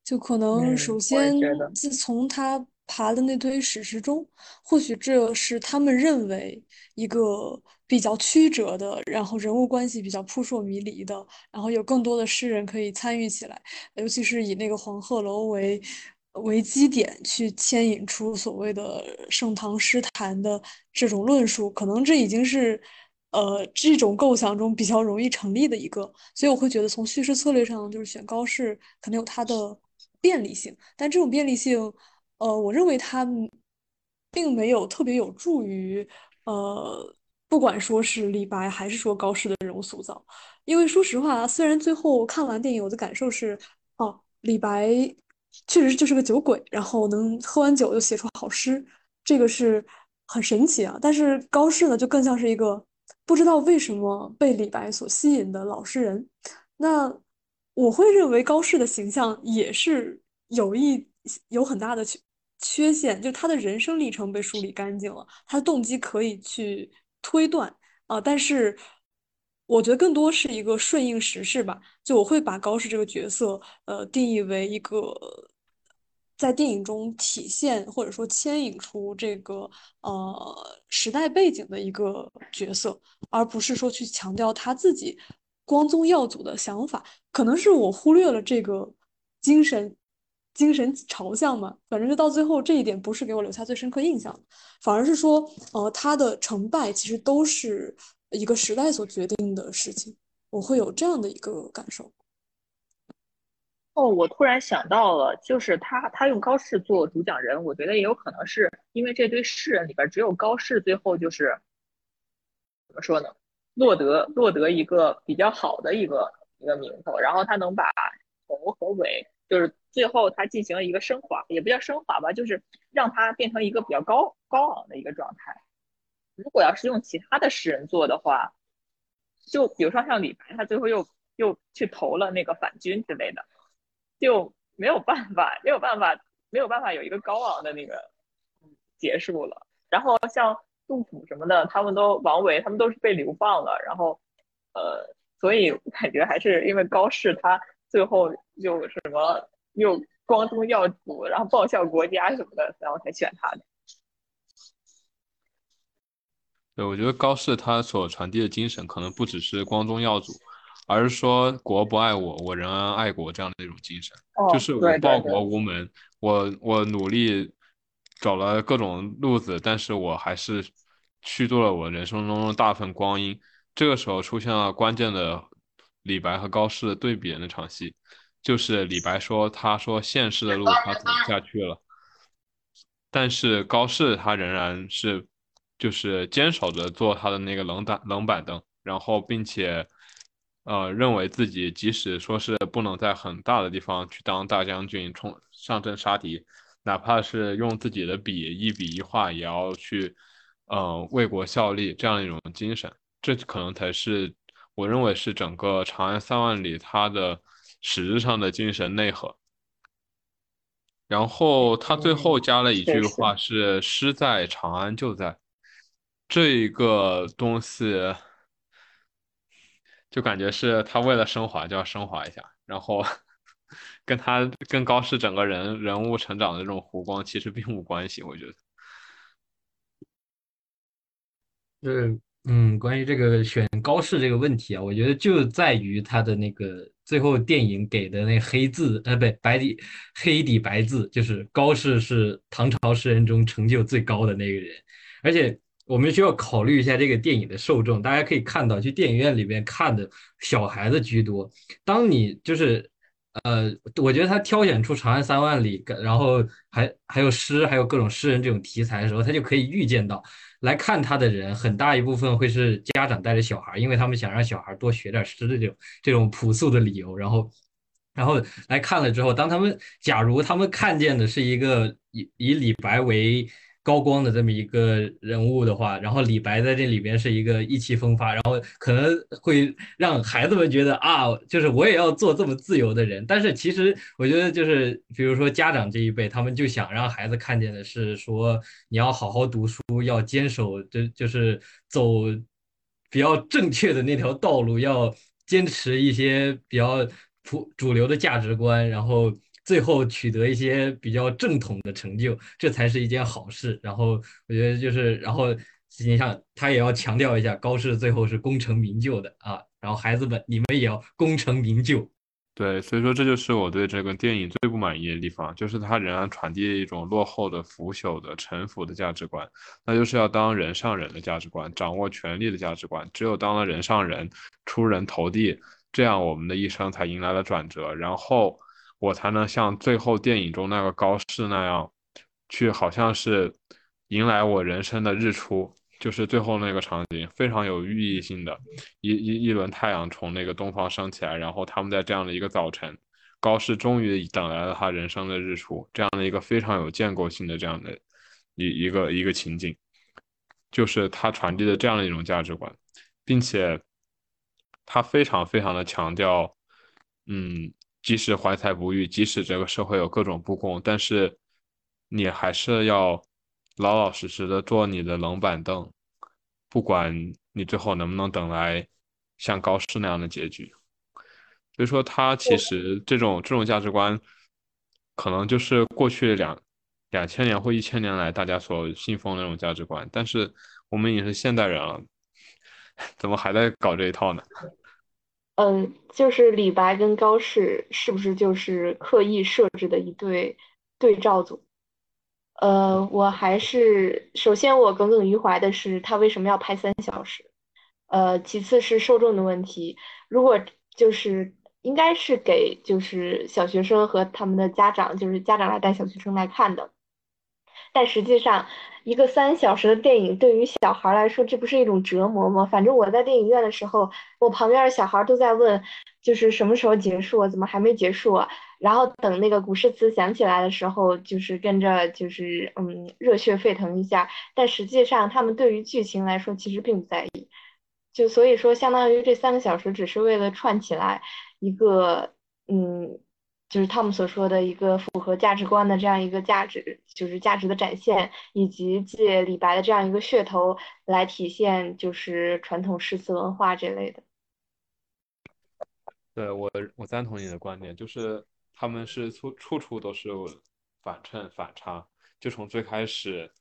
就可能首先自从他爬的那堆史实中，或许这是他们认为一个比较曲折的，然后人物关系比较扑朔迷离的，然后有更多的诗人可以参与起来，尤其是以那个黄鹤楼为。为基点去牵引出所谓的盛唐诗坛的这种论述，可能这已经是呃这种构想中比较容易成立的一个，所以我会觉得从叙事策略上，就是选高适可能有它的便利性，但这种便利性，呃，我认为它并没有特别有助于呃，不管说是李白还是说高适的人物塑造，因为说实话，虽然最后看完电影，我的感受是，哦，李白。确实就是个酒鬼，然后能喝完酒就写出好诗，这个是很神奇啊。但是高适呢，就更像是一个不知道为什么被李白所吸引的老实人。那我会认为高适的形象也是有一有很大的缺陷，就他的人生历程被梳理干净了，他的动机可以去推断啊，但是。我觉得更多是一个顺应时事吧，就我会把高适这个角色，呃，定义为一个在电影中体现或者说牵引出这个呃时代背景的一个角色，而不是说去强调他自己光宗耀祖的想法。可能是我忽略了这个精神精神朝向嘛，反正就到最后这一点不是给我留下最深刻印象，反而是说，呃，他的成败其实都是。一个时代所决定的事情，我会有这样的一个感受。哦，我突然想到了，就是他他用高适做主讲人，我觉得也有可能是因为这堆诗人里边只有高适最后就是怎么说呢，落得落得一个比较好的一个一个名头，然后他能把头和尾，就是最后他进行了一个升华，也不叫升华吧，就是让他变成一个比较高高昂的一个状态。如果要是用其他的诗人做的话，就比如说像李白，他最后又又去投了那个反军之类的，就没有办法，没有办法，没有办法有一个高昂的那个结束了。然后像杜甫什么的，他们都王维，他们都是被流放了。然后，呃，所以感觉还是因为高适他最后又什么又光宗耀祖，然后报效国家什么的，然后才选他的。对，我觉得高适他所传递的精神可能不只是光宗耀祖，而是说国不爱我，我仍然爱国这样的一种精神。哦，就是我报国无门，我我努力找了各种路子，但是我还是虚度了我人生中的大份光阴。这个时候出现了关键的李白和高适的对比的那场戏，就是李白说他说现世的路他走不下去了，但是高适他仍然是就是坚守着做他的那个冷板冷板凳，然后并且呃认为自己即使说是不能在很大的地方去当大将军冲上阵杀敌，哪怕是用自己的笔一笔一画也要去呃为国效力这样一种精神，这可能才是我认为是整个《长安三万里》它的实质上的精神内核。然后他最后嗯，加了一，句话是“诗在长安就在”，这一个东西就感觉是他为了升华就要升华一下，然后 跟他跟高适整个人人物成长的这种弧光其实并无关系，我觉得。就是嗯，关于这个选高适这个问题啊，我觉得就在于他的那个最后电影给的那黑字，呃，不对，白底黑底白字，就是高适是唐朝诗人中成就最高的那个人，而且我们需要考虑一下这个电影的受众，大家可以看到，去电影院里边看的小孩子居多。当你就是呃，我觉得他挑选出《长安三万里》，然后还还有诗，还有各种诗人这种题材的时候，他就可以预见到。来看他的人，很大一部分会是家长带着小孩，因为他们想让小孩多学点诗的这种这种朴素的理由，然后，然后来看了之后，当他们假如他们看见的是一个以以李白为高光的这么一个人物的话，然后李白在这里边是一个意气风发，然后可能会让孩子们觉得啊，就是我也要做这么自由的人。但是其实我觉得就是比如说家长这一辈，他们就想让孩子看见的是说你要好好读书，要坚守，就就是走比较正确的那条道路，要坚持一些比较普主流的价值观，然后最后取得一些比较正统的成就，这才是一件好事。然后我觉得就是，然后你想，他也要强调一下，高适最后是功成名就的啊。然后孩子们，你们也要功成名就。对，所以说这就是我对这个电影最不满意的地方，就是它仍然传递一种落后的、腐朽的、臣服的价值观，那就是要当人上人的价值观，掌握权力的价值观。只有当了人上人，出人头地，这样我们的一生才迎来了转折，然后我才能像最后电影中那个高适那样，去好像是迎来我人生的日出。就是最后那个场景非常有寓意性的，一一一轮太阳从那个东方升起来，然后他们在这样的一个早晨，高适终于等来了他人生的日出，这样的一个非常有建构性的这样的一一个一个情景，就是他传递的这样的一种价值观，并且他非常非常的强调，嗯，即使怀才不遇，即使这个社会有各种不公，但是你还是要。老老实实的坐你的冷板凳，不管你最后能不能等来像高适那样的结局。所以说，他其实这种这种价值观，可能就是过去两两千年或一千年来大家所信奉的那种价值观。但是我们已经是现代人了，怎么还在搞这一套呢？嗯，就是李白跟高适是不是就是刻意设置的一对对照组？呃，我还是首先我耿耿于怀的是他为什么要拍三小时，呃，其次是受众的问题，如果就是应该是给就是小学生和他们的家长，就是家长来带小学生来看的，但实际上一个三小时的电影对于小孩来说，这不是一种折磨吗？反正我在电影院的时候，我旁边的小孩都在问，就是什么时候结束？怎么还没结束？然后等那个古诗词响起来的时候，就是跟着就是嗯热血沸腾一下，但实际上他们对于剧情来说其实并不在意，就所以说相当于这三个小时只是为了串起来一个嗯就是他们所说的一个符合价值观的这样一个价值，就是价值的展现，以及借李白的这样一个噱头来体现就是传统诗词文化这类的。对我我赞同你的观点，就是。他们是处处处都是反衬反差，就从最开始，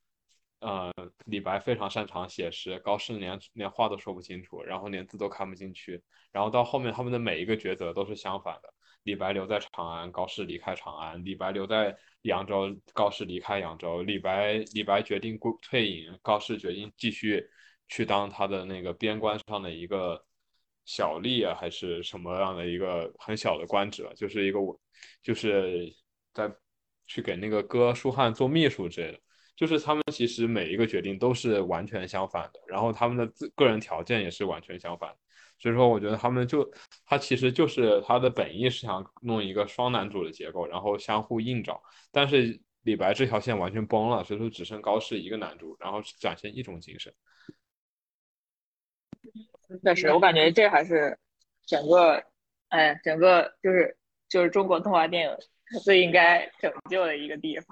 呃，李白非常擅长写诗，高适连连话都说不清楚，然后连字都看不进去，然后到后面他们的每一个抉择都是相反的。李白留在长安，高适离开长安；李白留在扬州，高适离开扬州；李白李白决定归退隐，高适决定继续去当他的那个边关上的一个小吏啊，还是什么样的一个很小的官职，就是一个就是在去给那个哥舒翰做秘书之类的。就是他们其实每一个决定都是完全相反的，然后他们的自个人条件也是完全相反的，所以说我觉得他们就他其实就是他的本意是想弄一个双男主的结构，然后相互映照，但是李白这条线完全崩了，所以说只剩高适一个男主，然后展现一种精神。确实，我感觉这还是整个，哎，整个就是就是中国动画电影最应该拯救的一个地方。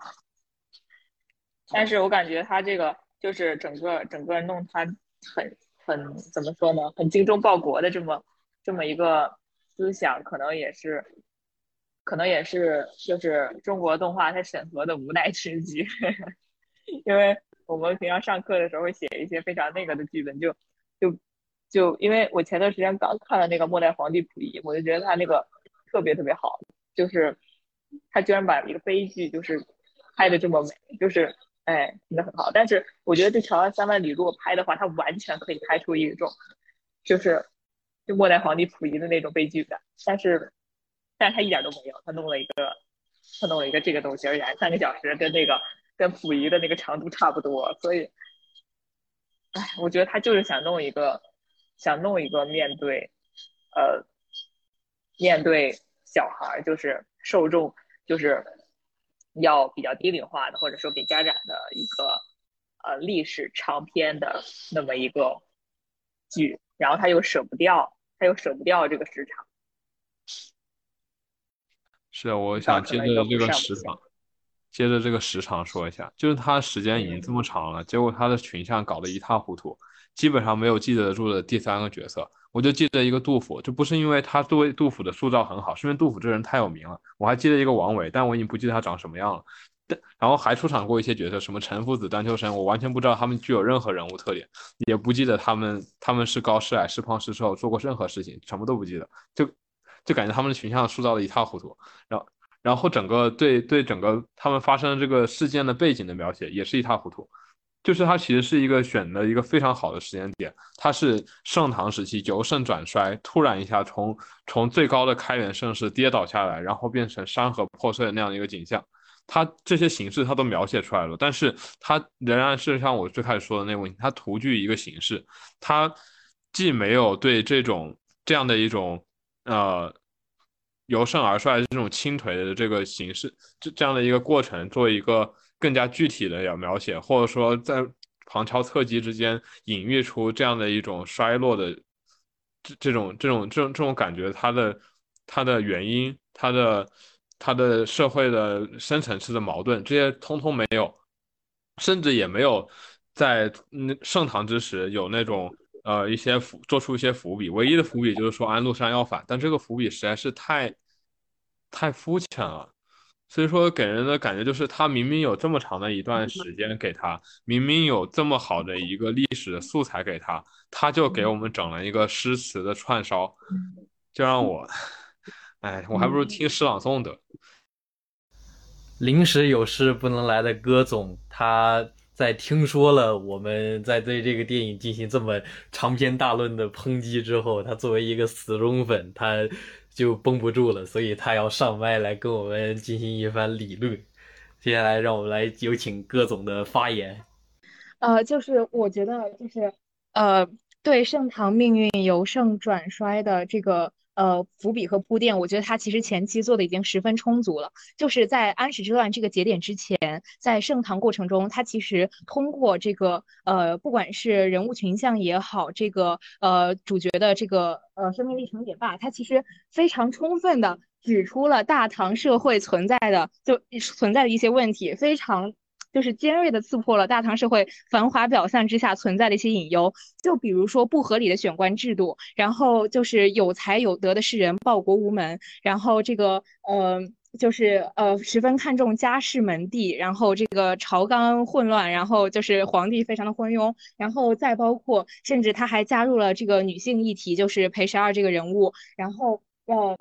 但是我感觉他这个就是整个整个弄他很很怎么说呢？很精忠报国的这么这么一个思想，可能也是可能也是就是中国动画它审核的无奈之举。因为我们平常上课的时候会写一些非常那个的剧本，就就就因为我前段时间刚看了那个《末代皇帝溥仪》，我就觉得他那个特别特别好，就是他居然把一个悲剧就是拍的这么美，就是。哎，真的很好，但是我觉得这《长安三万里》如果拍的话，它完全可以拍出一种，就是就末代皇帝溥仪的那种悲剧感。但是，但是他一点都没有，他弄了一个，他弄了一个这个东西，而且三个小时，跟那个跟溥仪的那个长度差不多。所以，哎，我觉得他就是想弄一个，想弄一个面对，呃，面对小孩，就是受众，就是。要比较低龄化的，或者说给家长的一个呃历史长篇的那么一个剧，然后他又舍不掉，他又舍不掉这个时长。是啊，我想接着这个时长，接着这个时长说一下，就是他时间已经这么长了，结果他的群像搞得一塌糊涂，基本上没有记得住的第三个角色。我就记得一个杜甫，这不是因为他作为杜甫的塑造很好，是因为杜甫这人太有名了。我还记得一个王维，但我已经不记得他长什么样了。但然后还出场过一些角色，什么陈夫子、丹丘生，我完全不知道他们具有任何人物特点，也不记得他们他们是高是矮是胖是瘦，做过任何事情，什么都不记得，就就感觉他们的形象塑造的一塌糊涂。然后然后整个对对整个他们发生这个事件的背景的描写也是一塌糊涂。就是它其实是一个选的一个非常好的时间点，它是盛唐时期由盛转衰，突然一下从从最高的开元盛世跌倒下来，然后变成山河破碎那样的一个景象，它这些形式它都描写出来了，但是它仍然是像我最开始说的那个问题，它图具一个形式，它既没有对这种这样的一种呃由盛而衰的这种倾颓的这个形式，这这样的一个过程做一个。更加具体的要描写，或者说在旁敲侧击之间隐喻出这样的一种衰落的这这种这种这种这种感觉，它的它的原因，它的它的社会的深层次的矛盾，这些通通没有，甚至也没有在嗯盛唐之时有那种呃一些伏做出一些伏笔，唯一的伏笔就是说安禄山要反，但这个伏笔实在是太太肤浅了。所以说，给人的感觉就是，他明明有这么长的一段时间给他，明明有这么好的一个历史素材给他，他就给我们整了一个诗词的串烧，就让我，哎，我还不如听诗朗诵的。临时有事不能来的歌总，他在听说了我们在对这个电影进行这么长篇大论的抨击之后，他作为一个死忠粉，他。就绷不住了，所以他要上麦来跟我们进行一番理论。接下来，让我们来有请各总的发言。呃，就是我觉得，就是呃，对盛唐命运由盛转衰的这个。呃，伏笔和铺垫，我觉得他其实前期做的已经十分充足了。就是在安史之乱这个节点之前，在盛唐过程中，他其实通过这个呃，不管是人物群像也好，这个呃主角的这个呃生命历程也罢，他其实非常充分的指出了大唐社会存在的就存在的一些问题，非常。就是尖锐的刺破了大唐社会繁华表象之下存在的一些隐忧，就比如说不合理的选官制度，然后就是有才有德的士人报国无门，然后这个呃就是呃十分看重家世门第，然后这个朝纲混乱，然后就是皇帝非常的昏庸，然后再包括甚至他还加入了这个女性议题，就是裴十二这个人物，然后呃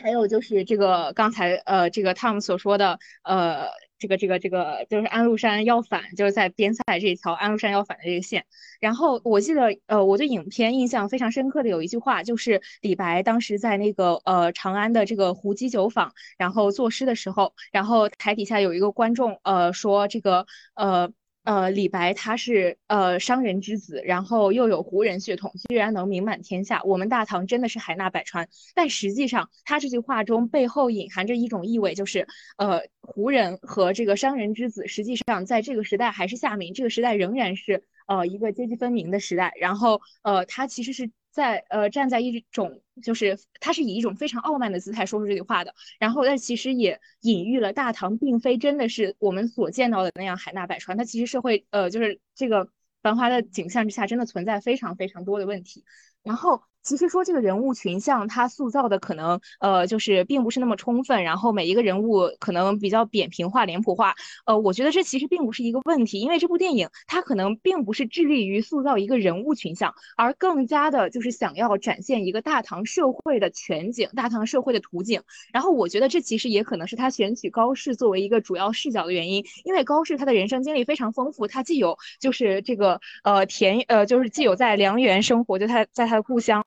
还有就是这个刚才呃这个 Tom 所说的呃。这个这个这个就是安禄山要反，就是在边塞这条安禄山要反的这个线。然后我记得，呃，我对影片印象非常深刻的有一句话，就是李白当时在那个呃长安的这个胡姬酒坊，然后作诗的时候，然后台底下有一个观众，呃，说这个呃。呃，李白他是呃商人之子，然后又有胡人血统，居然能名满天下。我们大唐真的是海纳百川。但实际上，他这句话中背后隐含着一种意味，就是呃胡人和这个商人之子，实际上在这个时代还是下民，这个时代仍然是呃一个阶级分明的时代。然后呃，他其实是。在呃，站在一种就是他是以一种非常傲慢的姿态说出这句话的，然后但其实也隐喻了大唐并非真的是我们所见到的那样海纳百川，它其实社会呃，就是这个繁华的景象之下，真的存在非常非常多的问题，然后。其实说这个人物群像，他塑造的可能呃就是并不是那么充分，然后每一个人物可能比较扁平化、脸谱化。呃，我觉得这其实并不是一个问题，因为这部电影它可能并不是致力于塑造一个人物群像，而更加的就是想要展现一个大唐社会的全景、大唐社会的图景。然后我觉得这其实也可能是他选取高适作为一个主要视角的原因，因为高适他的人生经历非常丰富，他既有就是这个呃田呃就是既有在梁园生活，就他在他的故乡。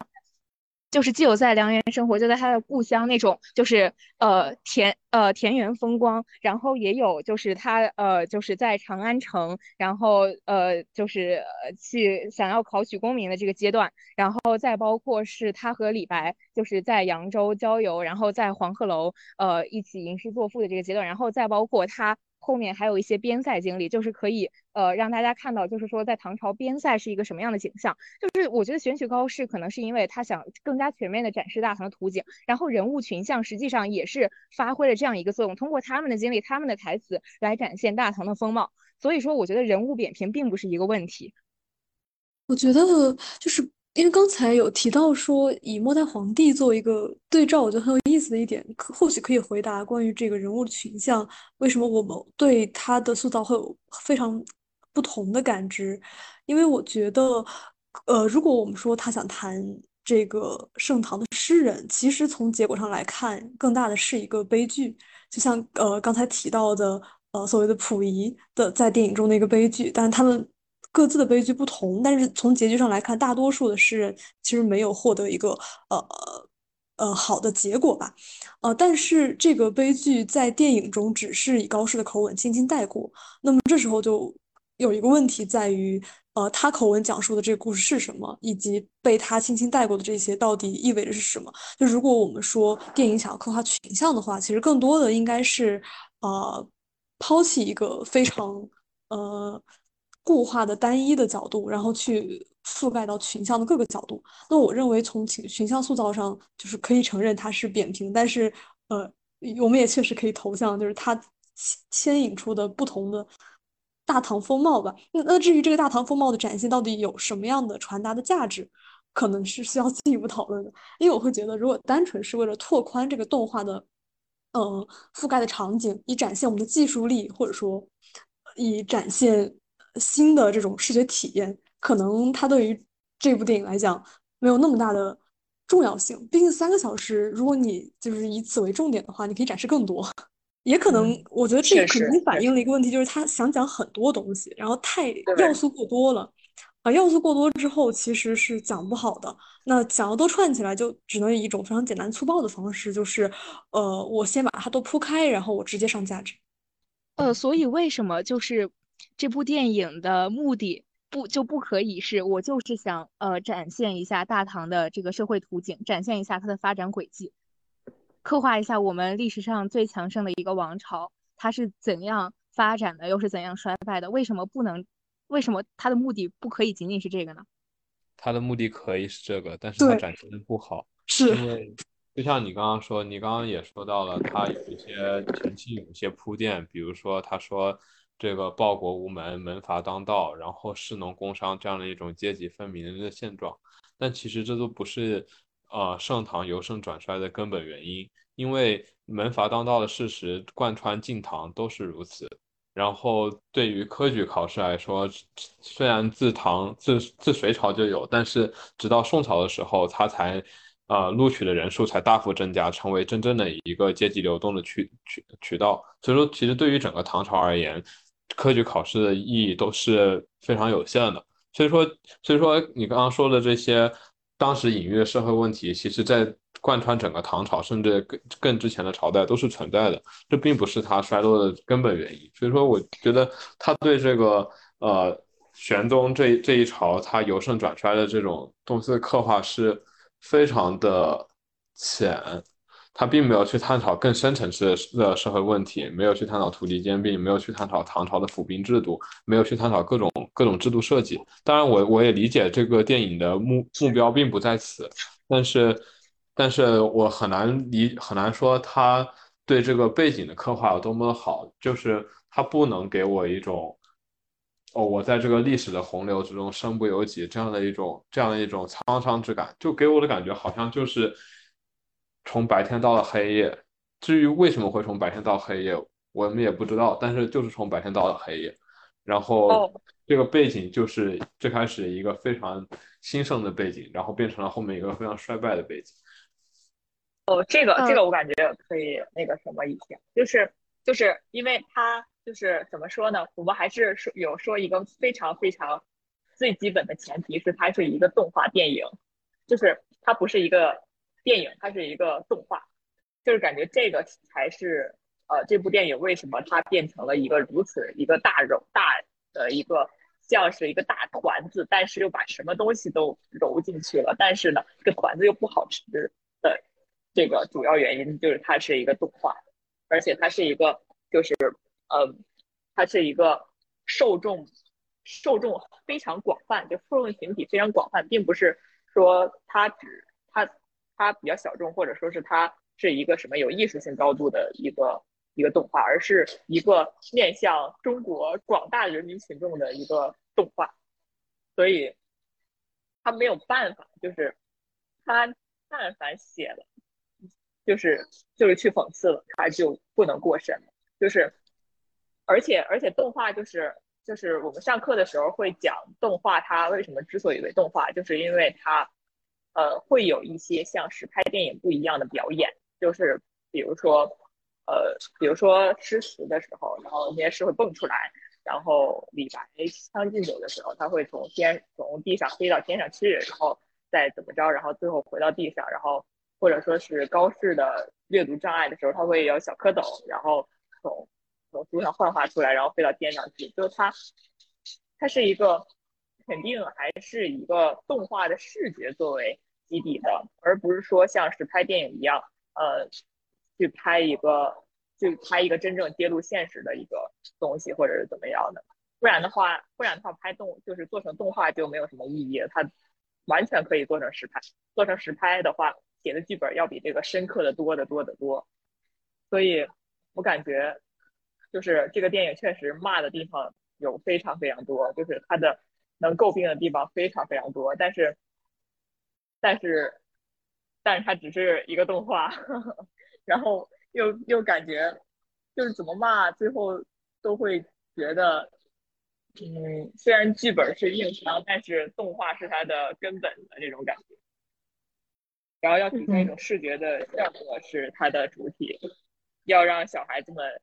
就是既有在梁园生活，就在他的故乡那种，就是呃田呃田园风光，然后也有就是他呃就是在长安城，然后呃就是去想要考取功名的这个阶段，然后再包括是他和李白就是在扬州郊游，然后在黄鹤楼呃一起吟诗作赋的这个阶段，然后再包括他。后面还有一些边塞经历，就是可以呃让大家看到，就是说在唐朝边塞是一个什么样的景象。就是我觉得选取高适，可能是因为他想更加全面的展示大唐的图景，然后人物群像实际上也是发挥了这样一个作用，通过他们的经历、他们的台词来展现大唐的风貌。所以说，我觉得人物扁平并不是一个问题。我觉得就是。因为刚才有提到说以末代皇帝做一个对照，我觉得很有意思的一点，可或许可以回答关于这个人物的群像，为什么我们对他的塑造会有非常不同的感知？因为我觉得，呃，如果我们说他想谈这个盛唐的诗人，其实从结果上来看，更大的是一个悲剧，就像呃刚才提到的，呃所谓的溥仪的在电影中的一个悲剧，但是他们。各自的悲剧不同，但是从结局上来看，大多数的诗人其实没有获得一个呃呃好的结果吧，呃，但是这个悲剧在电影中只是以高适的口吻轻轻带过，那么这时候就有一个问题在于，呃，他口吻讲述的这个故事是什么，以及被他轻轻带过的这些到底意味着是什么？就如果我们说电影想要刻画群像的话，其实更多的应该是呃抛弃一个非常呃。固化的单一的角度，然后去覆盖到群像的各个角度。那我认为从群群像塑造上，就是可以承认它是扁平，但是呃，我们也确实可以投向就是它牵引出的不同的大唐风貌吧。那那至于这个大唐风貌的展现到底有什么样的传达的价值，可能是需要进一步讨论的。因为我会觉得，如果单纯是为了拓宽这个动画的呃覆盖的场景，以展现我们的技术力，或者说以展现。新的这种视觉体验，可能它对于这部电影来讲没有那么大的重要性。毕竟三个小时，如果你就是以此为重点的话，你可以展示更多。也可能，我觉得这可能反映了一个问题，就是他想讲很多东西，然后太要素过多了。啊，要素过多之后，其实是讲不好的。那想要都串起来，就只能以一种非常简单粗暴的方式，就是呃，我先把它都铺开，然后我直接上价值。呃，所以为什么就是？这部电影的目的不就不可以是我就是想呃展现一下大唐的这个社会图景，展现一下它的发展轨迹，刻画一下我们历史上最强盛的一个王朝它是怎样发展的，又是怎样衰败的？为什么不能？为什么它的目的不可以仅仅是这个呢？它的目的可以是这个，但是它展现的不好，是因为就像你刚刚说，你刚刚也说到了，它有一些前期有一些铺垫，比如说他说。这个报国无门，门阀当道，然后士农工商这样的一种阶级分明的现状，但其实这都不是呃盛唐由盛转衰的根本原因，因为门阀当道的事实贯穿晋唐都是如此。然后对于科举考试来说，虽然自唐自自隋朝就有，但是直到宋朝的时候，它才呃录取的人数才大幅增加，成为真正的一个阶级流动的渠渠渠道。所以说，其实对于整个唐朝而言，科举考试的意义都是非常有限的。所以说，所以说你刚刚说的这些当时隐喻的社会问题，其实在贯穿整个唐朝，甚至更更之前的朝代都是存在的。这并不是它衰落的根本原因。所以说，我觉得他对这个呃玄宗这这一朝他由盛转衰的这种东西的刻画是非常的浅。他并没有去探讨更深层次的社会问题，没有去探讨土地兼并，没有去探讨唐朝的府兵制度，没有去探讨各种各种制度设计。当然，我我也理解这个电影的目目标并不在此，但是，但是我很难理很难说他对这个背景的刻画有多么的好，就是他不能给我一种，哦，我在这个历史的洪流之中身不由己这样的一种这样的一种沧桑之感，就给我的感觉好像就是。从白天到了黑夜，至于为什么会从白天到黑夜，我们也不知道。但是就是从白天到了黑夜，然后这个背景就是最开始一个非常兴盛的背景，然后变成了后面一个非常衰败的背景。哦，这个这个我感觉可以那个什么一下，就是就是因为它就是怎么说呢？我们还是说有说一个非常非常最基本的前提是它是一个动画电影，就是它不是一个。电影它是一个动画，就是感觉这个才是呃这部电影为什么它变成了一个如此一个大揉大的一个像是一个大团子，但是又把什么东西都揉进去了，但是呢这团子又不好吃的这个主要原因就是它是一个动画，而且它是一个就是呃它是一个受众受众非常广泛，就受众群体非常广泛，并不是说它只它。比较小众，或者说是它是一个什么有艺术性高度的一个一个动画，而是一个面向中国广大人民群众的一个动画，所以他没有办法，就是他但凡写了，就是就是去讽刺了，他就不能过审，就是而且而且动画就是就是我们上课的时候会讲动画，它为什么之所以为动画，就是因为它。呃，会有一些像实拍电影不一样的表演，就是比如说，呃，比如说诗词的时候，然后那些诗会蹦出来，然后李白将进酒的时候，他会从天从地上飞到天上去，然后再怎么着，然后最后回到地上，然后或者说是高适的阅读障碍的时候，他会有小蝌蚪，然后从从书上幻化出来，然后飞到天上去，就是他，他是一个。肯定还是一个动画的视觉作为基底的，而不是说像是拍电影一样，呃，去拍一个，去拍一个真正揭露现实的一个东西，或者是怎么样的。不然的话，不然的话，拍动就是做成动画就没有什么意义。它完全可以做成实拍，做成实拍的话，写的剧本要比这个深刻的多得多得多。所以我感觉，就是这个电影确实骂的地方有非常非常多，就是它的。能诟病的地方非常非常多，但是，但是，但是它只是一个动画，然后又又感觉就是怎么骂，最后都会觉得，嗯，虽然剧本是硬伤，但是动画是它的根本的这种感觉，然后要体现一种视觉的效果是它的主体，要让小孩子们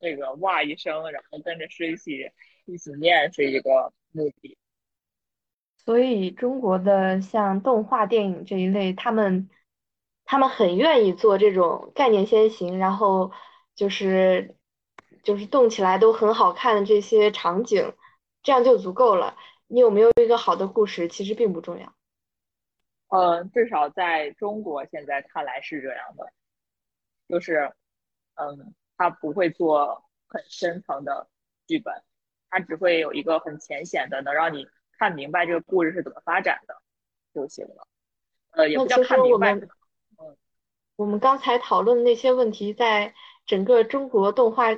这个哇一声，然后跟着一起一起念是一个目的。所以，中国的像动画电影这一类，他们他们很愿意做这种概念先行，然后就是就是动起来都很好看的这些场景，这样就足够了。你有没有一个好的故事，其实并不重要。嗯，至少在中国现在看来是这样的，就是嗯，他不会做很深层的剧本，他只会有一个很浅显的，能让你。看明白这个故事是怎么发展的就行了，呃，也不叫看明白。嗯，我们刚才讨论的那些问题，在整个中国动画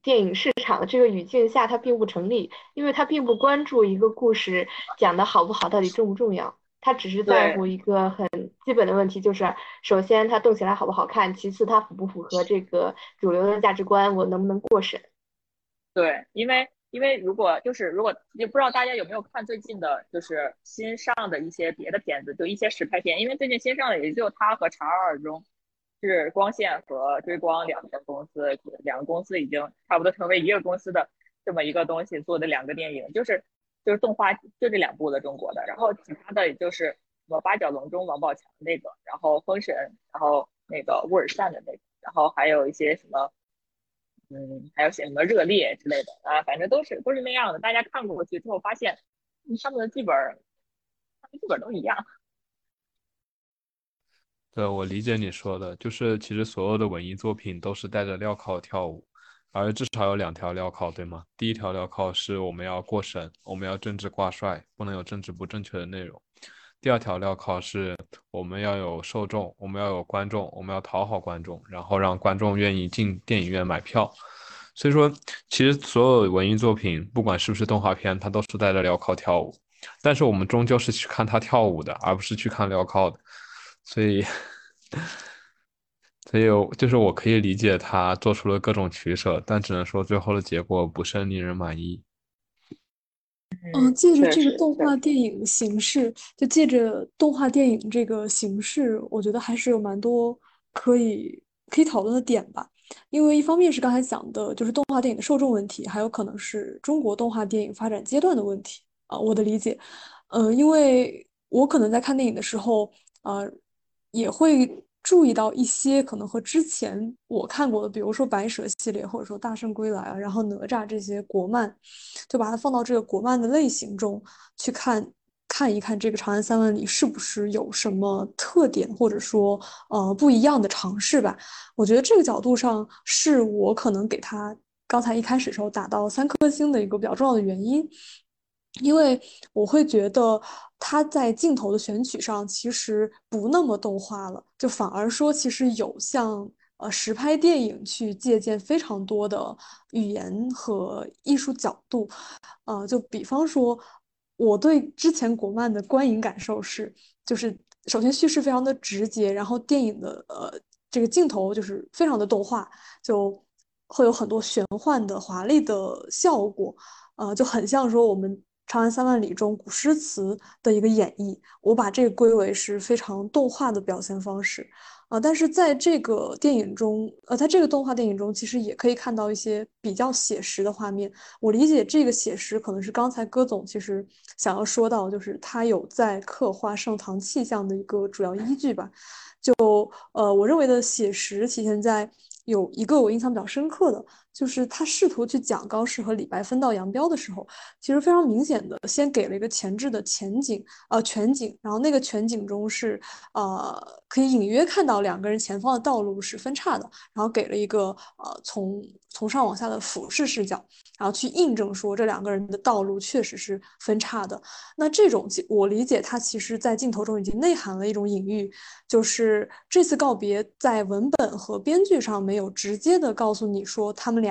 电影市场的这个语境下，它并不成立，因为它并不关注一个故事讲的好不好，到底重不重要。他只是在乎一个很基本的问题，就是首先它动起来好不好看，其次它符不符合这个主流的价值观，我能不能过审。对，因为因为如果就是如果也不知道大家有没有看最近的，就是新上的一些别的片子，就一些实拍片，因为最近新上的也就他和长二中，是光线和追光两个公司，两个公司已经差不多成为一个公司的这么一个东西做的两个电影，就是就是动画就这两部的中国的，然后其他的也就是什么八角笼中王宝强那个，然后封神，然后那个乌尔善的那个，然后还有一些什么。嗯，还有写什么热烈之类的啊，反正都是都是那样的。大家看过去之后发现，嗯他们的剧本，他们剧本都一样。对，我理解你说的，就是其实所有的文艺作品都是带着镣铐跳舞，而至少有两条镣铐，对吗？第一条镣铐是我们要过审，我们要政治挂帅，不能有政治不正确的内容。第二条镣铐是我们要有受众，我们要有观众，我们要讨好观众，然后让观众愿意进电影院买票。所以说，其实所有文艺作品，不管是不是动画片，它都是带着镣铐跳舞。但是我们终究是去看他跳舞的，而不是去看镣铐的。所以，所以就是我可以理解他做出了各种取舍，但只能说最后的结果不甚令人满意。嗯，借着这个动画电影形式，就借着动画电影这个形式，我觉得还是有蛮多可以可以讨论的点吧。因为一方面是刚才讲的，就是动画电影的受众问题，还有可能是中国动画电影发展阶段的问题啊，我的理解。呃，因为我可能在看电影的时候，呃，也会注意到一些可能和之前我看过的，比如说白蛇系列，或者说大圣归来啊，然后哪吒这些国漫，就把它放到这个国漫的类型中去看。看一看这个《长安三万里》是不是有什么特点，或者说呃不一样的尝试吧。我觉得这个角度上是我可能给他刚才一开始时候打到三颗星的一个比较重要的原因，因为我会觉得他在镜头的选取上其实不那么动画了，就反而说其实有像呃实拍电影去借鉴非常多的语言和艺术角度，呃，就比方说我对之前国漫的观影感受是，就是首先叙事非常的直接，然后电影的呃这个镜头就是非常的动画，就会有很多玄幻的华丽的效果。呃，就很像说我们《长安三万里》中古诗词的一个演绎，我把这个归为是非常动画的表现方式。啊、但是在这个电影中，呃，在这个动画电影中，其实也可以看到一些比较写实的画面。我理解这个写实可能是刚才戈总其实想要说到，就是他有在刻画盛唐气象的一个主要依据吧。就呃，我认为的写实体现在有一个我印象比较深刻的，就是他试图去讲高适和李白分道扬镳的时候，其实非常明显的先给了一个前置的前景，呃全景，然后那个全景中是呃可以隐约看到两个人前方的道路是分叉的，然后给了一个呃从从上往下的俯视视角，然后去印证说这两个人的道路确实是分叉的。那这种我理解，它其实在镜头中已经内含了一种隐喻，就是这次告别在文本和编剧上没有直接的告诉你说他们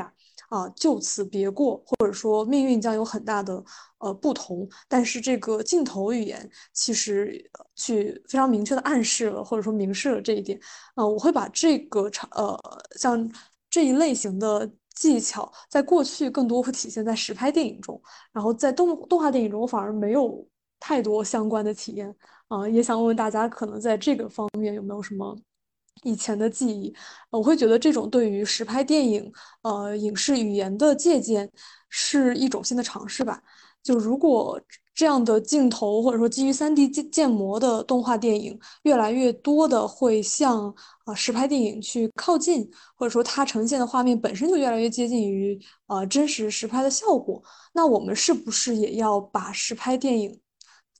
啊就此别过，或者说命运将有很大的呃不同，但是这个镜头语言其实去非常明确的暗示了，或者说明示了这一点。呃，我会把这个场呃像这一类型的技巧，在过去更多会体现在实拍电影中，然后在动动画电影中，我反而没有太多相关的体验。啊、也想问问大家，可能在这个方面有没有什么以前的记忆？我会觉得这种对于实拍电影呃影视语言的借鉴是一种新的尝试吧。就如果这样的镜头或者说基于 3D 建建模的动画电影，越来越多的会向啊、实拍电影去靠近，或者说它呈现的画面本身就越来越接近于呃真实实拍的效果，那我们是不是也要把实拍电影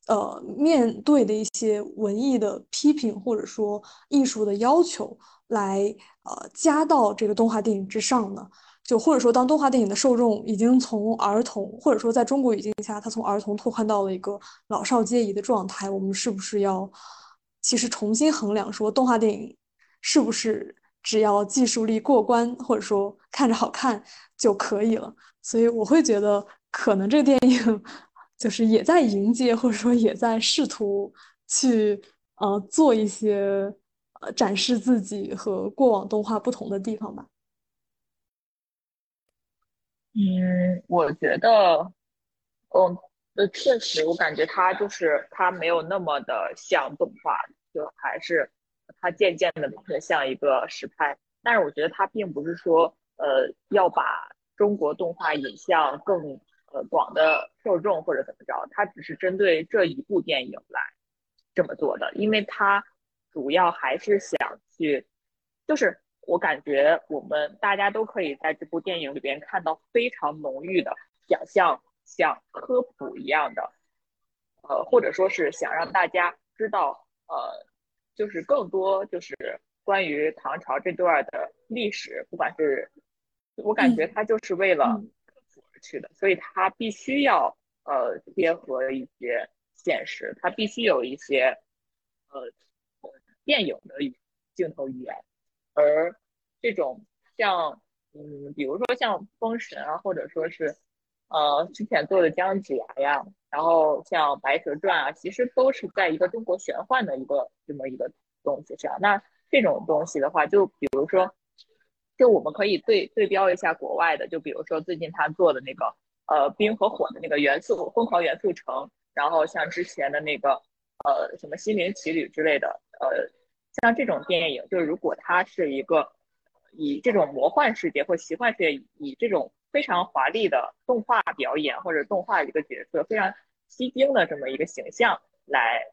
呃面对的一些文艺的批评或者说艺术的要求来呃加到这个动画电影之上呢？就或者说，当动画电影的受众已经从儿童，或者说在中国语境下，它从儿童拓宽到了一个老少皆宜的状态，我们是不是要其实重新衡量说，动画电影是不是只要技术力过关，或者说看着好看就可以了？所以我会觉得，可能这个电影就是也在迎接，或者说也在试图去呃做一些呃展示自己和过往动画不同的地方吧。嗯，我觉得，嗯，呃，确实，我感觉它就是它没有那么的像动画，就还是它渐渐的变得像一个实拍。但是我觉得它并不是说，呃，要把中国动画引向更呃广的受众或者怎么着，它只是针对这一部电影来这么做的，因为它主要还是想去，就是。我感觉我们大家都可以在这部电影里边看到非常浓郁的想象，像科普一样的，呃，或者说是想让大家知道，呃，就是更多就是关于唐朝这段的历史，不管是，我感觉他就是为了去的，所以他必须要呃贴合一些现实，他必须有一些呃电影的镜头语言。而这种像，嗯，比如说像《封神》啊，或者说是，呃，之前做的《姜子牙》呀，然后像《白蛇传》啊，其实都是在一个中国玄幻的一个这么一个东西上。那这种东西的话，就比如说，就我们可以对对标一下国外的，就比如说最近他做的那个，呃，冰和火的那个元素疯狂元素城，然后像之前的那个，呃，什么心灵奇旅之类的，呃。像这种电影，就是如果它是一个以这种魔幻世界或奇幻世界，以这种非常华丽的动画表演或者动画一个角色非常吸睛的这么一个形象来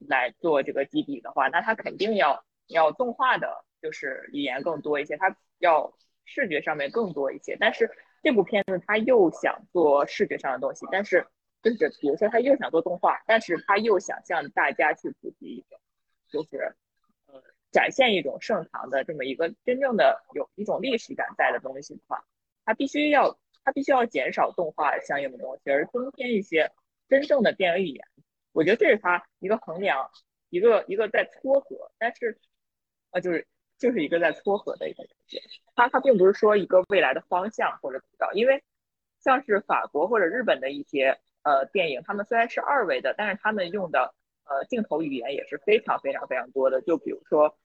来做这个基底的话，那它肯定要要动画的，就是语言更多一些，它要视觉上面更多一些。但是这部片子它又想做视觉上的东西，但是就是比如说它又想做动画，但是它又想向大家去普及一个，就是呃。展现一种盛唐的这么一个真正的有一种历史感在的东西的话，它必须要它必须要减少动画相应的东西，而增添一些真正的电影语言。我觉得这是它一个衡量，一个一个在撮合，但是啊，就是就是一个在撮合的一个东西。它它并不是说一个未来的方向或者怎么着，因为像是法国或者日本的一些呃电影，他们虽然是二维的，但是他们用的呃镜头语言也是非常非常非常多的。就比如说。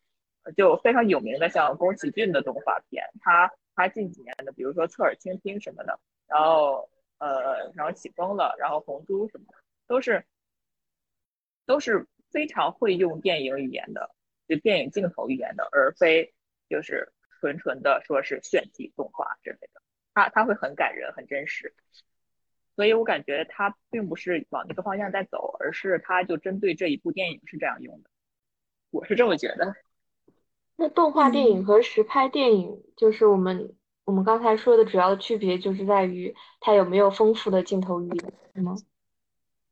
就非常有名的像宫崎骏的动画片，他他近几年的，比如说侧耳倾听什么的，然后呃，然后起风了，然后红猪什么的，都是都是非常会用电影语言的，就电影镜头语言的，而非就是纯纯的说是炫技动画之类的。它它会很感人，很真实，所以我感觉它并不是往那个方向在走，而是它就针对这一部电影是这样用的，我是这么觉得。那动画电影和实拍电影，就是我们我们刚才说的主要的区别，就是在于它有没有丰富的镜头语言，是吗？